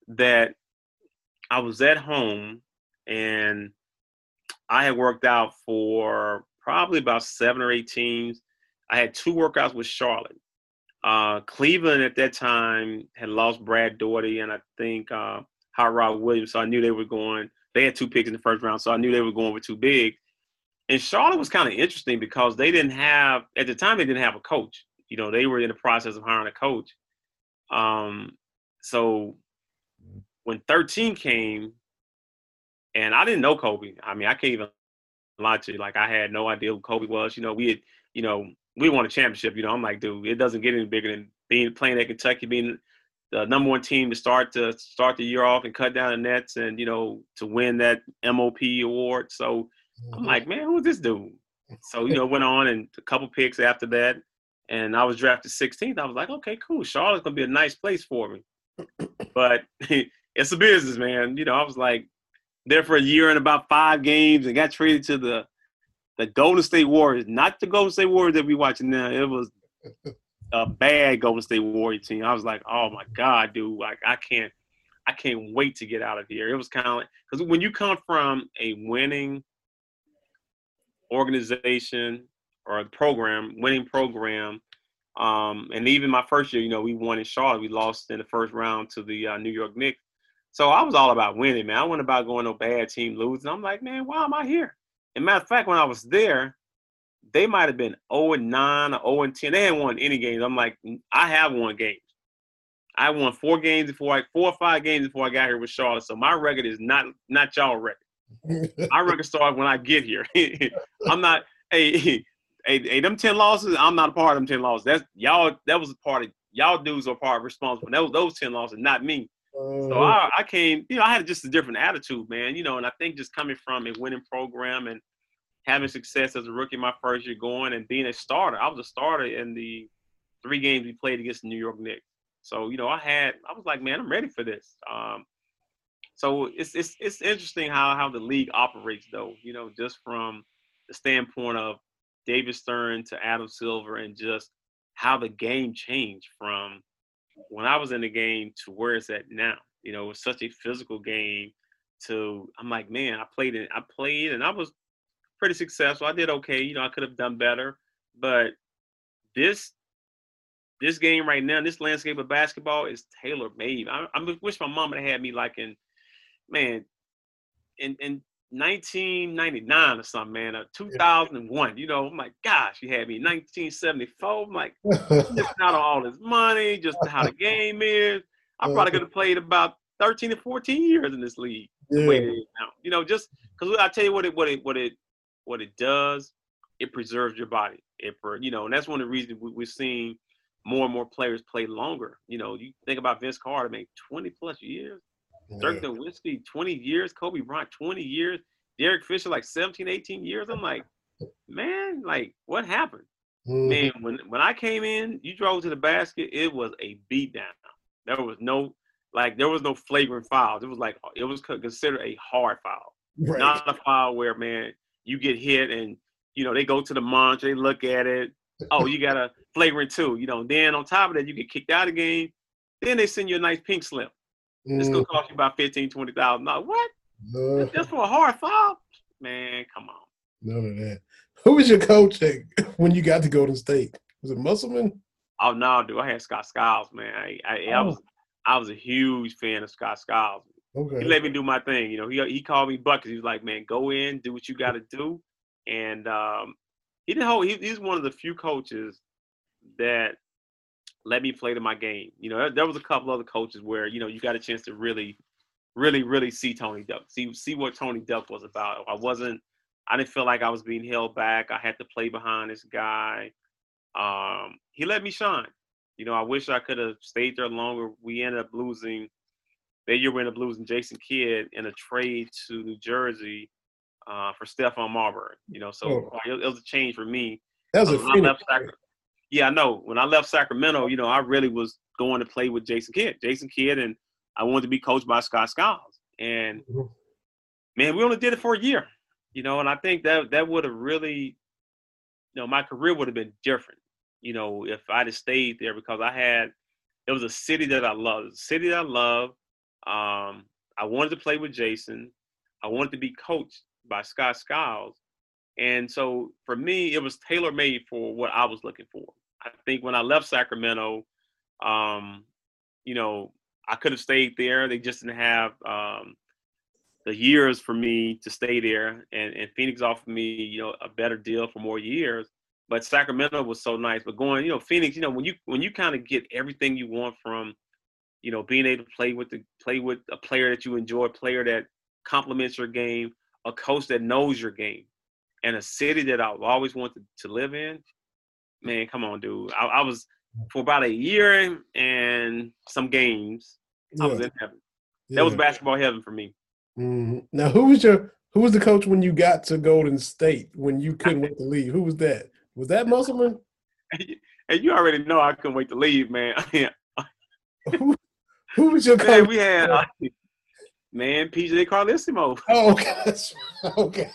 that I was at home and I had worked out for probably about seven or eight teams. I had two workouts with Charlotte. Uh, Cleveland at that time had lost Brad Daugherty and I think uh, Hot Rod Williams, so I knew they were going. They had two picks in the first round, so I knew they were going with too big. And Charlotte was kind of interesting because they didn't have at the time they didn't have a coach. You know, they were in the process of hiring a coach. Um, so when 13 came, and I didn't know Kobe. I mean, I can't even lie to you. Like I had no idea who Kobe was. You know, we had, you know, we won a championship. You know, I'm like, dude, it doesn't get any bigger than being playing at Kentucky, being the number one team to start to start the year off and cut down the nets, and you know, to win that MOP award. So I'm mm-hmm. like, man, who's this dude? So you know, went on and a couple picks after that, and I was drafted 16th. I was like, okay, cool. Charlotte's gonna be a nice place for me, but it's a business, man. You know, I was like there for a year and about five games, and got traded to the the Golden State Warriors, not the Golden State Warriors that we watching now. It was a bad Golden State Warrior team. I was like, oh my god, dude, like I can't, I can't wait to get out of here. It was kind of like because when you come from a winning organization or a program, winning program, um, and even my first year, you know, we won in Charlotte. We lost in the first round to the uh, New York Knicks. So I was all about winning, man. I wasn't about going no bad team losing. I'm like, man, why am I here? And matter of fact, when I was there, they might have been 0 and 9 or 0 and 10. They hadn't won any games. I'm like, I have won games. I won four games before I four or five games before I got here with Charlotte. So my record is not not y'all record. my record starts when I get here. I'm not hey, hey hey them 10 losses, I'm not a part of them 10 losses. That's y'all that was a part of y'all dudes are part of responsible. That was those 10 losses, not me. So uh, I, I came, you know, I had just a different attitude, man. You know, and I think just coming from a winning program and having success as a rookie my first year going and being a starter. I was a starter in the three games we played against the New York Knicks. So, you know, I had I was like, man, I'm ready for this. Um, so it's it's it's interesting how how the league operates though, you know, just from the standpoint of David Stern to Adam Silver and just how the game changed from when I was in the game to where it's at now. You know, it's such a physical game. To I'm like, man, I played it. I played and I was pretty successful. I did okay. You know, I could have done better, but this this game right now, this landscape of basketball is tailor made. I, I wish my mom had had me like in, man, in in 1999 or something, man, uh, or 2001. You know, I'm like, gosh, you had me 1974. I'm like, just not all this money, just how the game is. I probably could have played about 13 to 14 years in this league. Yeah. You know, just because I tell you what it what it what it what it does, it preserves your body. It for you know, and that's one of the reasons we, we're seeing more and more players play longer. You know, you think about Vince Carter, man, 20 plus years. Dirk Nowitzki, 20 years. Kobe Bryant, 20 years. Derek Fisher, like 17, 18 years. I'm like, man, like, what happened? Mhm. Man, when when I came in, you drove to the basket, it was a beatdown. There was no, like, there was no flagrant fouls. It was like, it was considered a hard foul. Right. Not a foul where, man, you get hit and, you know, they go to the monitor, they look at it. Oh, you got a flagrant two. You know, then on top of that, you get kicked out of the game. Then they send you a nice pink slip. It's Mm, gonna cost you about fifteen, twenty thousand dollars. What? no, Just for a hard foul? Man, come on. none of that. Who was your coach at, when you got to Golden State? Was it Musselman? Oh no, dude, I had Scott Skiles, man. I, I, I was I was a huge fan of Scott Skiles. Okay. He let me do my thing. You know, he he called me buckets. He was like, man, go in, do what you got to do. And um, he didn't hold. He, he's one of the few coaches that let me play to my game. You know, there, was a couple other coaches where you know you got a chance to really, really, really see Tony Delk, see see what Tony Delk was about. I wasn't. I didn't feel like I was being held back. I had to play behind this guy. Um, he let me shine. You know, I wish I could have stayed there longer. We ended up losing that year. We ended up losing Jason Kidd in a trade to New Jersey uh, for Stephon Marbury. You know, so Oh. it, it was a change for me. That was a I left yeah, I know. When I left Sacramento, you know, I really was going to play with Jason Kidd. Jason Kidd, and I wanted to be coached by Scott Skiles. And Mhm. man, we only did it for a year, you know. And I think that that would have really, you know, my career would have been different, you know, if I'd have stayed there because I had. It was a city that I loved. A city that I love. Um, I wanted to play with Jason. I wanted to be coached by Scott Skiles. And so for me, it was tailor made for what I was looking for. I think when I left Sacramento, um, you know, I could have stayed there. They just didn't have um, the years for me to stay there. And, and Phoenix offered me, you know, a better deal for more years. But Sacramento was so nice. But going, you know, Phoenix, you know, when you when you kind of get everything you want from, you know, being able to play with the play with a player that you enjoy, a player that complements your game, a coach that knows your game, and a city that I've always wanted to live in. Man, come on, dude. I, I was for about a year and some games. I was in heaven. That was basketball heaven for me. Mhm. Now, who was your who was the coach when you got to Golden State when you couldn't wait to leave? Who was that? Was that Musselman? And you already know I couldn't wait to leave, man. who, who was your man, we had uh, man PJ Carlesimo. Oh, gosh. okay.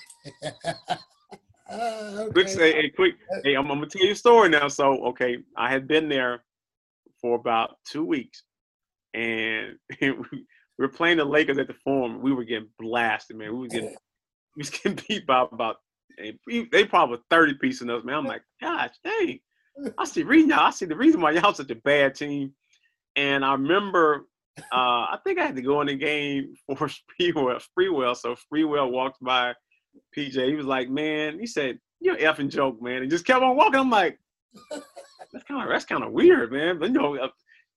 That's- okay. Quick, say, hey, quick. Hey, I'm, I'm gonna tell you a story now. So, okay, I had been there for about two weeks, and we were playing the Lakers at the Forum. We were getting blasted, man. We were getting, we was getting beat by about. They probably thirty pieces of us, man. I'm like, gosh, dang. I see reason y'all. I see the reason why y'all such a bad team. And I remember, uh, I think I had to go in the game for Sprewell. Sprewell. So Sprewell walks by PJ. He was like, man, he said, you're an effing joke, man. And just kept on walking. I'm like, that's kind of that's kind of weird, man. But you know, uh,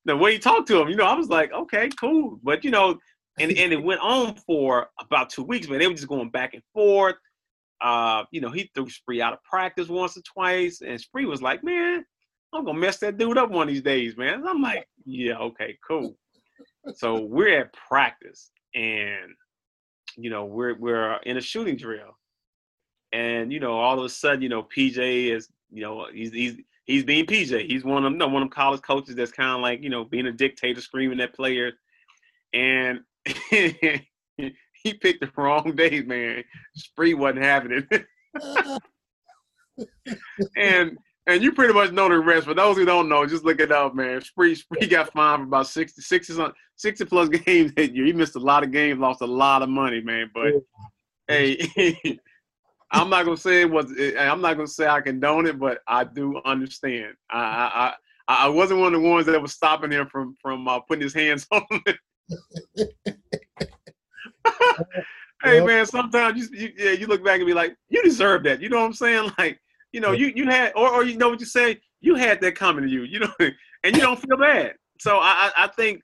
the way he talked to him, you know, I was like, okay, cool. But you know, and and it went on for about two weeks, man. They were just going back and forth. Uh, you know, he threw Spree out of practice once or twice, and Spree was like, man, I'm gonna mess that dude up one of these days, man. And I'm like, yeah, okay, cool. So we're at practice, and you know, we're we're in a shooting drill, and you know, all of a sudden, you know, PJ is, you know, he's he's he's being PJ. He's one of them, you know, one of them college coaches that's kind of like, you know, being a dictator, screaming at players, and he picked the wrong day, man. Spree wasn't having it, and and you pretty much know the rest. For those who don't know, just look it up, man. Spree Spree got fined for about 60, 60, 60 plus games that year. He missed a lot of games, lost a lot of money, man. But hey, I'm not gonna say it was. I'm not gonna say I condone it, but I do understand. I I I, I wasn't one of the ones that was stopping him from from uh, putting his hands on it. hey, hey man, sometimes you, you yeah you look back and be like, you deserve that. You know what I'm saying? Like you know you you had or or you know what you say you had that coming to you. You know, and you don't feel bad. So I I think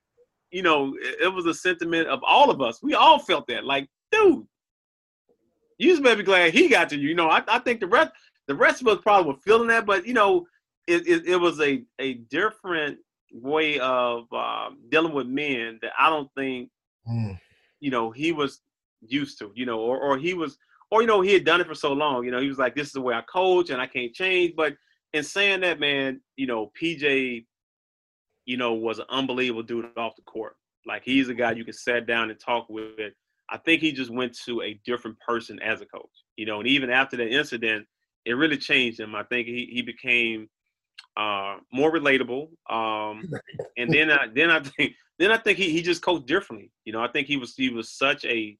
you know it, was a sentiment of all of us. We all felt that. Like dude, you just better be glad he got to you. You know, I, I think the rest the rest of us probably were feeling that, but you know, it, it, it was a a different way of um, dealing with men that I don't think mm. you know he was used to. You know, or or he was, or you know, he had done it for so long. You know, he was like, "This is the way I coach, and I can't change." But in saying that, man, you know, PJ, you know, was an unbelievable dude off the court. Like he's a guy you can sit down and talk with. I think he just went to a different person as a coach. You know, and even after the incident, it really changed him. I think he he became uh, more relatable. Um, and then I then I think then I think he, he just coached differently. You know, I think he was he was such a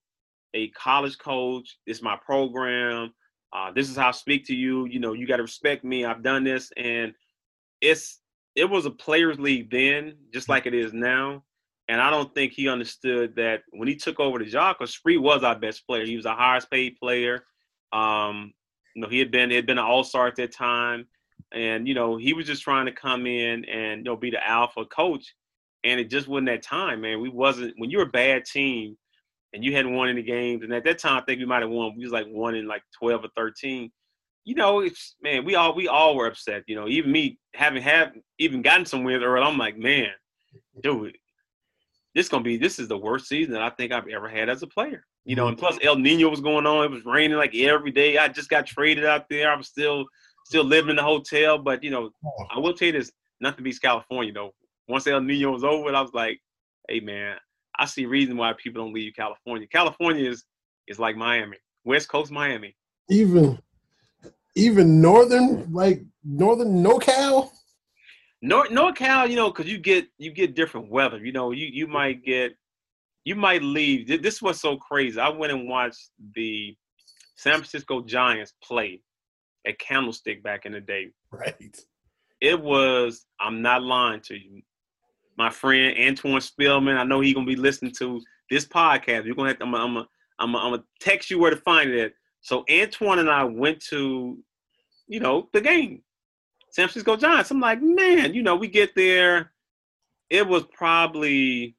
a college coach. It's my program. Uh, this is how I speak to you. You know, you got to respect me. I've done this, and it's it was a players' league then, just like it is now. And I don't think he understood that when he took over the job, because Spree was our best player. He was the highest paid player. Um, you know, he had been he had been an all star at that time and you know he was just trying to come in and you know be the alpha coach and it just wasn't that time man we wasn't when you're a bad team and you hadn't won any games and at that time i think we might have won we was like one in like 12 or 13 you know it's man we all we all were upset you know even me having have even gotten some wins early i'm like man dude this gonna be this is the worst season that i think i've ever had as a player you know and mm-hmm. plus el nino was going on it was raining like every day i just got traded out there i was still still living in the hotel. But you know, oh. I will tell you this: nothing beats California. Though once El Nino was over, I was like, hey man, I see reason why people don't leave California. California is is like Miami, West Coast Miami. Even even northern like northern NorCal. North NorCal, you know, because you get you get different weather. You know, you you might get you might leave. This was so crazy. I went and watched the San Francisco Giants play a Candlestick back in the day. Right. It was. I'm not lying to you. My friend Antoine Spillman. I know he's gonna be listening to this podcast. You're gonna have to. I'm. I'm. I'm. I'm gonna text you where to find it. So Antoine and I went to, you know, the game. San Francisco Giants. I'm like, man, you know, we get there. It was probably,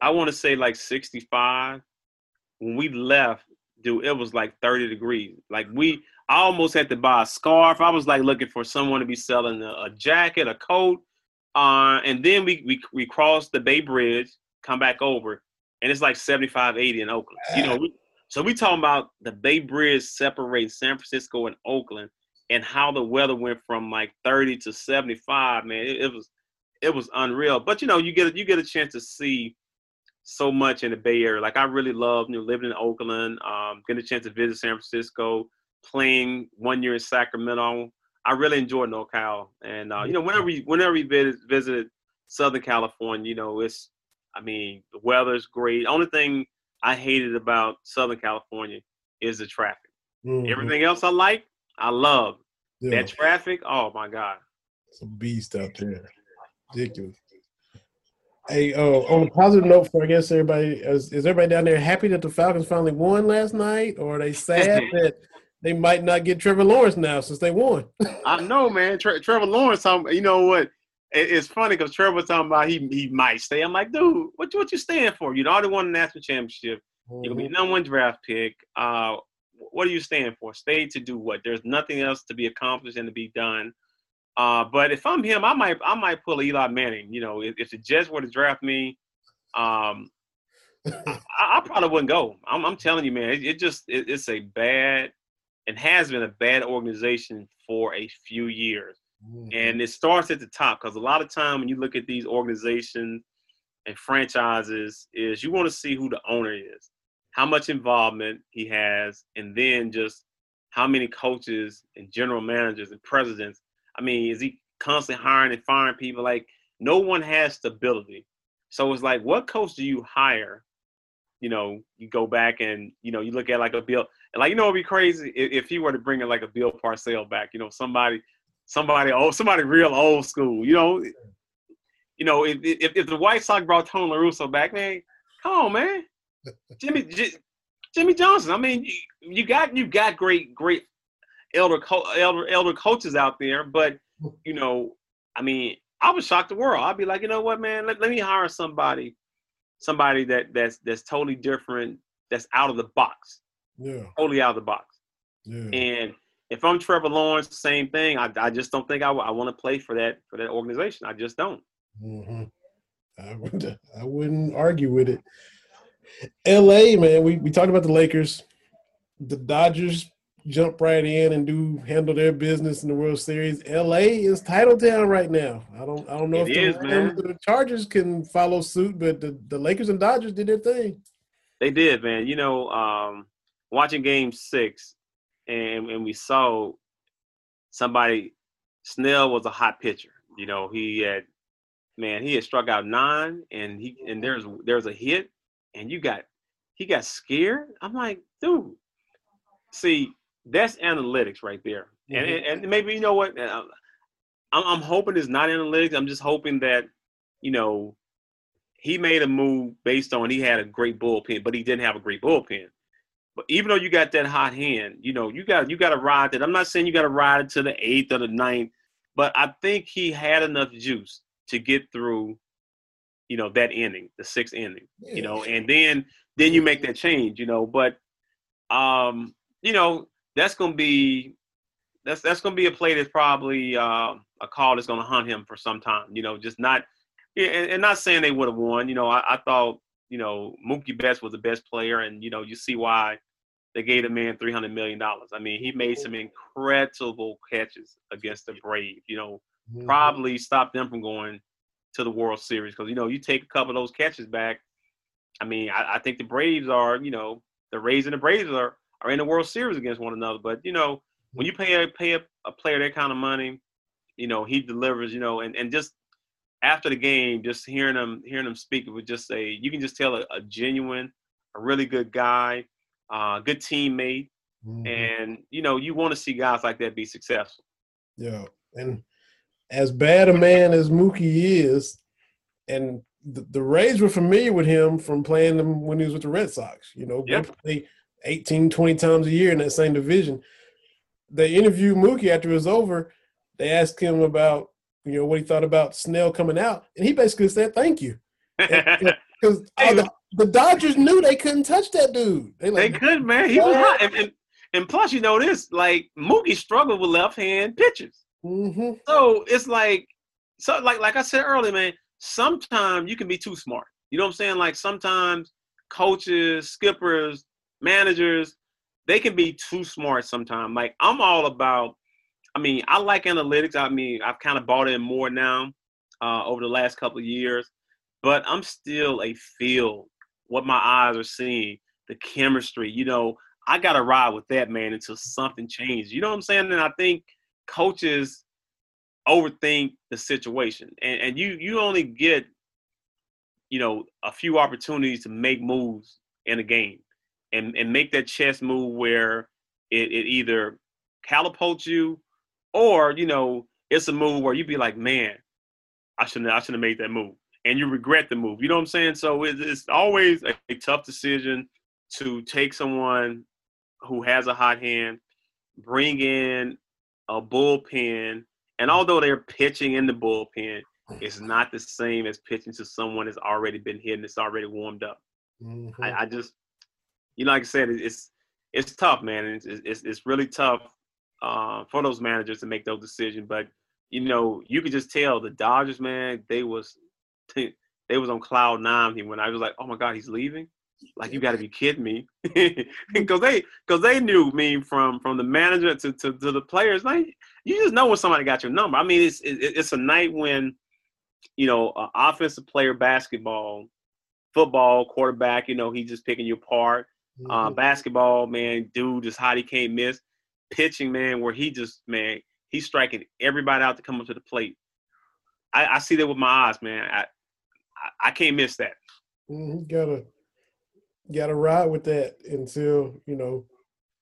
I want to say like 65. When we left, dude, it was like 30 degrees. Like we, I almost had to buy a scarf. I was like looking for someone to be selling a jacket, a coat. Uh, and then we, we we crossed the Bay Bridge, come back over, and it's like 75, 80 in Oakland. You know, we, so we talking about the Bay Bridge separating San Francisco and Oakland, and how the weather went from like 30 to 75. Man, it, it was it was unreal. But you know, you get you get a chance to see so much in the Bay Area. Like I really love you know living in Oakland, um, getting a chance to visit San Francisco playing one year in Sacramento. I really enjoyed NorCal, and uh, you know, whenever we whenever we visit, visited Southern California, you know, it's I mean, the weather's great. Only thing I hated about Southern California is the traffic. Mm-hmm. Everything else I like, I love. Yeah. That traffic, oh my god, it's a beast out there, ridiculous. Hey, uh, on a positive note, for I guess everybody is, is everybody down there happy that the Falcons finally won last night, or are they sad that they might not get Trevor Lawrence now since they won. I know, man. Tre- Trevor Lawrence, you know what? It, it's funny because Trevor was talking about he he might stay. I'm like, dude, what what you stand for? You already won the national championship. Mm-hmm. You're gonna be mm-hmm. number one draft pick. Uh, what are you stand for? Stay to do what? There's nothing else to be accomplished and to be done. Uh, but if I'm him, I might I might pull Eli Manning. You know, if, if the Jets were to draft me, um, I, I, probably wouldn't go. I'm, I'm telling you, man. It, it just it, it's a bad and has been a bad organization for a few years. Mm-hmm. And it starts at the top because a lot of time when you look at these organizations and franchises, is you want to see who the owner is, how much involvement he has, and then just how many coaches and general managers and presidents. I mean, is he constantly hiring and firing people? Like no one has stability. So it's like, what coach do you hire? You know, you go back and you know you look at like a Bill. Like, you know, it'd be crazy if, if he were to bring in like a Bill Parcells back. You know, somebody, somebody, oh, somebody real old school. You know, you know, if if, if the White Sox brought Tony La Russa back, man, come on, man. Jimmy, J- Jimmy Johnson. I mean, you, you got you got great great elder co- elder elder coaches out there, but you know, I mean, I would shock the world. I'd be like, you know what, man, let, let me hire somebody, somebody that that's that's totally different, that's out of the box. Yeah. Totally out of the box. Yeah. And if I'm Trevor Lawrence, same thing. I, I just don't think I, I want to play for that for that organization. I just don't. hmm I would I wouldn't argue with it. LA, man, we, we talked about the Lakers. The Dodgers jump right in and do handle their business in the World Series. LA is title town right now. I don't I don't know It if is, the. The Chargers can follow suit, but the, the Lakers and Dodgers did their thing. They did, man. You know, um, watching Game Six, and and we saw somebody. Snell was a hot pitcher. You know, he had man, he had struck out nine, and he and there's there's a hit, and you got he got scared. I'm like, dude, see, that's analytics right there. And Mhm. and maybe you know what, uh, I'm I'm hoping it's not analytics. I'm just hoping that you know he made a move based on he had a great bullpen, but he didn't have a great bullpen. But even though you got that hot hand, you know, you got you got to ride that. I'm not saying you got to ride it to the eighth or the ninth, but I think he had enough juice to get through, you know, that inning, the sixth inning, you know, and then then you make that change, you know. But um, you know, that's gonna be that's that's gonna be a play that's probably uh, a call that's gonna hunt him for some time, you know, just not and, and not saying they would have won. You know, I, I thought you know Mookie Betts was the best player, and you know you see why they gave the man three hundred million dollars. I mean, he made some incredible catches against the Braves. You know, Mhm. probably stopped them from going to the World Series because you know you take a couple of those catches back. I mean, I, I think the Braves are you know the Rays and the Braves are are in the World Series against one another. But you know when you pay a pay a, a player that kind of money, you know he delivers. You know, and and just after the game, just hearing him hearing him speak, it would just say you can just tell a, a genuine, a really good guy, uh, good teammate, Mhm. and you know you want to see guys like that be successful. Yeah, and as bad a man as Mookie is, and the, the Rays were familiar with him from playing them when he was with the Red Sox. You know, Yeah. they play 18, 20 times a year in that same division. They interviewed Mookie after it was over. They asked him about, you know, what he thought about Snell coming out, and he basically said, "Thank you," because the, the Dodgers knew they couldn't touch that dude. They They like, could, man. He was hot. And, and, and plus, you know this, like Mookie struggled with left hand pitches. hmm So it's like, so like like I said earlier, man. Sometimes you can be too smart. You know what I'm saying? Like sometimes coaches, skippers, managers, they can be too smart sometimes. Like I'm all about. I mean, I like analytics. I mean, I've kind of bought in more now uh, over the last couple of years, but I'm still a feel what my eyes are seeing, the chemistry. You know, I got to ride with that man until something changes. You know what I'm saying? And I think coaches overthink the situation, and and you you only get you know a few opportunities to make moves in a game, and and make that chess move where it, it either catapults you, or you know it's a move where you'd be like, man, I shouldn't I shouldn't have made that move, and you regret the move. You know what I'm saying? So it, it's always a, a tough decision to take someone who has a hot hand, bring in a bullpen, and although they're pitching in the bullpen, it's not the same as pitching to someone that's already been hit and it's already warmed up. Mhm. I, I just, you know, like I said, it's it's tough, man. It's it's, it's really tough uh, for those managers to make those decisions. But you know, you could just tell the Dodgers, man, they was they was on cloud nine when I was like, oh my God, he's leaving. Like you got to be kidding me, because they because they knew me from from the manager to, to to the players. Like you just know when somebody got your number. I mean, it's it, it's a night when you know uh, offensive player basketball, football quarterback. You know, he's just picking you apart. Uh, Mhm. basketball, man, dude just hot. He can't miss. Pitching, man, where he just man, he's striking everybody out to come up to the plate. I, I see that with my eyes, man. I, I I can't miss that. Mhm, gotta gotta ride with that until you know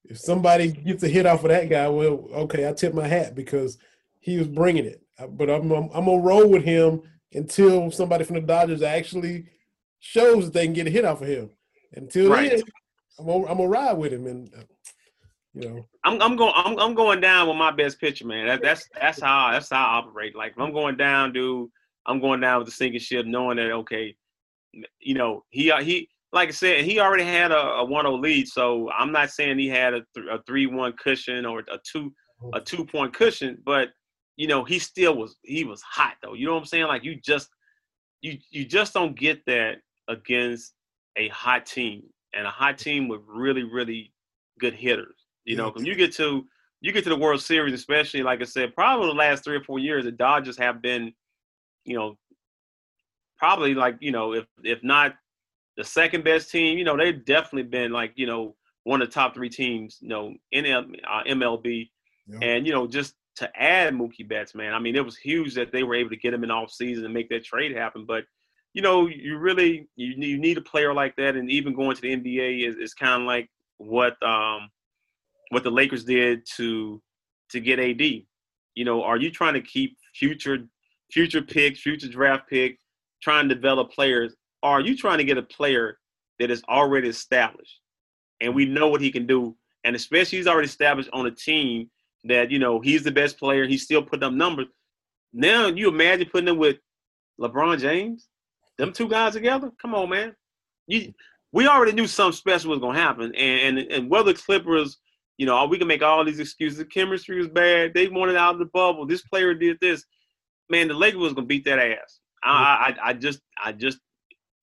if somebody gets a hit off of that guy. Well, okay, I tip my hat because he was bringing it. But I'm I'm, I'm gonna roll with him until somebody from the Dodgers actually shows that they can get a hit off of him. Until Right. then, I'm gonna, I'm gonna ride with him, and you know, I'm I'm going I'm I'm going down with my best pitcher, man. That, that's that's how that's how I operate. Like if I'm going down, dude, I'm going down with the sinking ship, knowing that okay, you know he uh, he like I said, he already had a, a 1-0 lead, so I'm not saying he had a, th- a 3-1 cushion or a two a two point cushion, but you know he still was he was hot though. You know what I'm saying? Like you just you you just don't get that against a hot team and a hot team with really really good hitters. You know, when you get to you get to the World Series, especially like I said, probably the last three or four years, the Dodgers have been, you know, probably like you know if if not the second best team, you know they've definitely been like you know one of the top three teams, you know, in MLB, yeah. and you know just to add Mookie Betts, man. I mean, it was huge that they were able to get him in off season and make that trade happen. But you know, you really you, you need a player like that, and even going to the NBA is, is kind of like what um what the Lakers did to to get AD. You know, are you trying to keep future future picks, future draft pick, trying to develop players? Or are you trying to get a player that is already established and we know what he can do? And especially he's already established on a team that, you know, he's the best player, he's still putting up numbers. Now you imagine putting him with LeBron James, them two guys together? Come on, man. You we already knew something special was gonna happen. And and, and whether Clippers you know, we can make all these excuses. The chemistry was bad. They wanted out of the bubble. This player did this. Man, the Lakers was gonna beat that ass. I, I, I just, I just,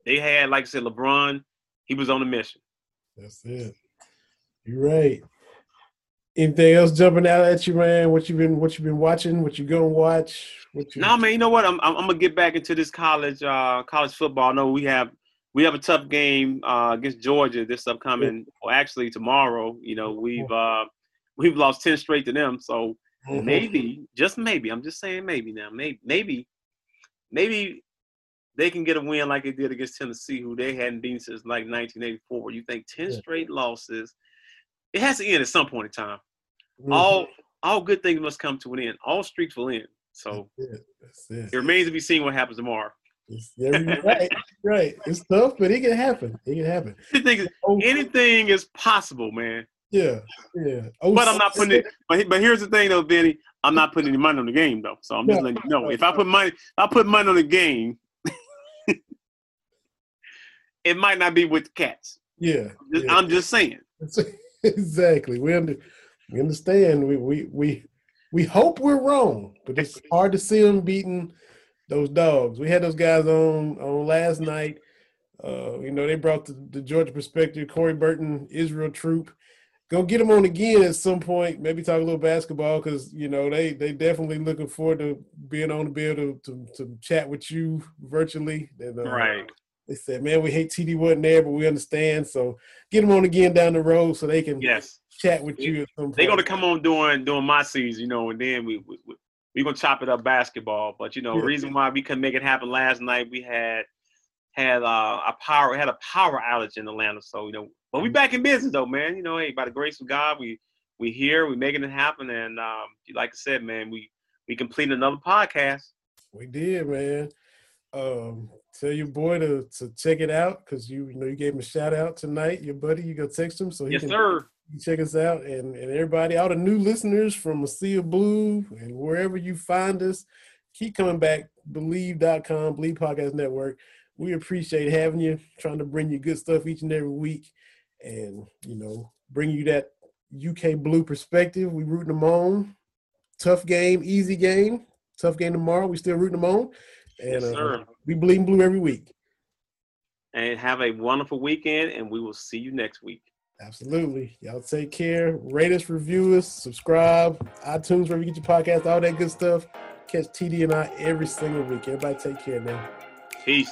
they had, like I said, LeBron. He was on a mission. That's it. You're right. Anything else jumping out at you, man? What you been, what you been watching? What you gonna watch? What you? No, man. You know what? I'm, I'm, I'm gonna get back into this college, uh, college football. I know we have we have a tough game uh, against Georgia this upcoming, or actually tomorrow. You know, we've uh, we've lost ten straight to them, so mm-hmm. maybe, just maybe, I'm just saying maybe now, maybe, maybe, maybe they can get a win like they did against Tennessee, who they hadn't beaten since like 1984. You think ten straight losses? It has to end at some point in time. Mm-hmm. All all good things must come to an end. All streaks will end. So That's it. That's it. it remains to be seen what happens tomorrow. Yeah, right, right. It's tough, but it can happen. It can happen. Anything, oh, anything is possible, man. Yeah, yeah. Oh, but I'm not putting it. But, but here's the thing, though, Benny. I'm not putting any money on the game, though. So I'm just letting you know. If I put money, I put money on the game. it might not be with the cats. Yeah, I'm just, yeah. I'm just saying. exactly. We under, we understand. We we we we hope we're wrong, but it's hard to see them beating those dogs. We had those guys on on last night. Uh, you know, they brought the, the Georgia perspective, Corey Burton, Israel Troop. Go get them on again at some point. Maybe talk a little basketball because you know they they definitely looking forward to being on the bill to, to, to chat with you virtually. And, uh, right. They said, "Man, we hate TD wasn't there, but we understand." So get them on again down the road so they can yes chat with you. They're gonna come on during during my season, you know, and then we, we we're gonna chop it up basketball. But you know, yeah. reason why we couldn't make it happen last night, we had had uh, a power had a power outage in Atlanta. So you know, but we back in business though, man. You know, hey, by the grace of God, we we here, we making it happen, and um, like I said, man, we we completed another podcast. We did, man. Um, tell your boy to to check it out because you, you know you gave him a shout out tonight. Your buddy, you go text him so he yes, can sir check us out and, and everybody, all the new listeners from A Sea of Blue and wherever you find us, keep coming back. Bleav.com, Bleav Podcast Network. We appreciate having you, trying to bring you good stuff each and every week and, you know, bring you that UK Blue perspective. We rooting them on. Tough game, easy game. Tough game tomorrow. We still rooting them on. And yes, uh, we bleed blue every week. And have a wonderful weekend, and we will see you next week. Absolutely. Y'all take care. Rate us, review us, subscribe, iTunes, wherever you get your podcast, all that good stuff. Catch TD and I every single week. Everybody take care man. Peace.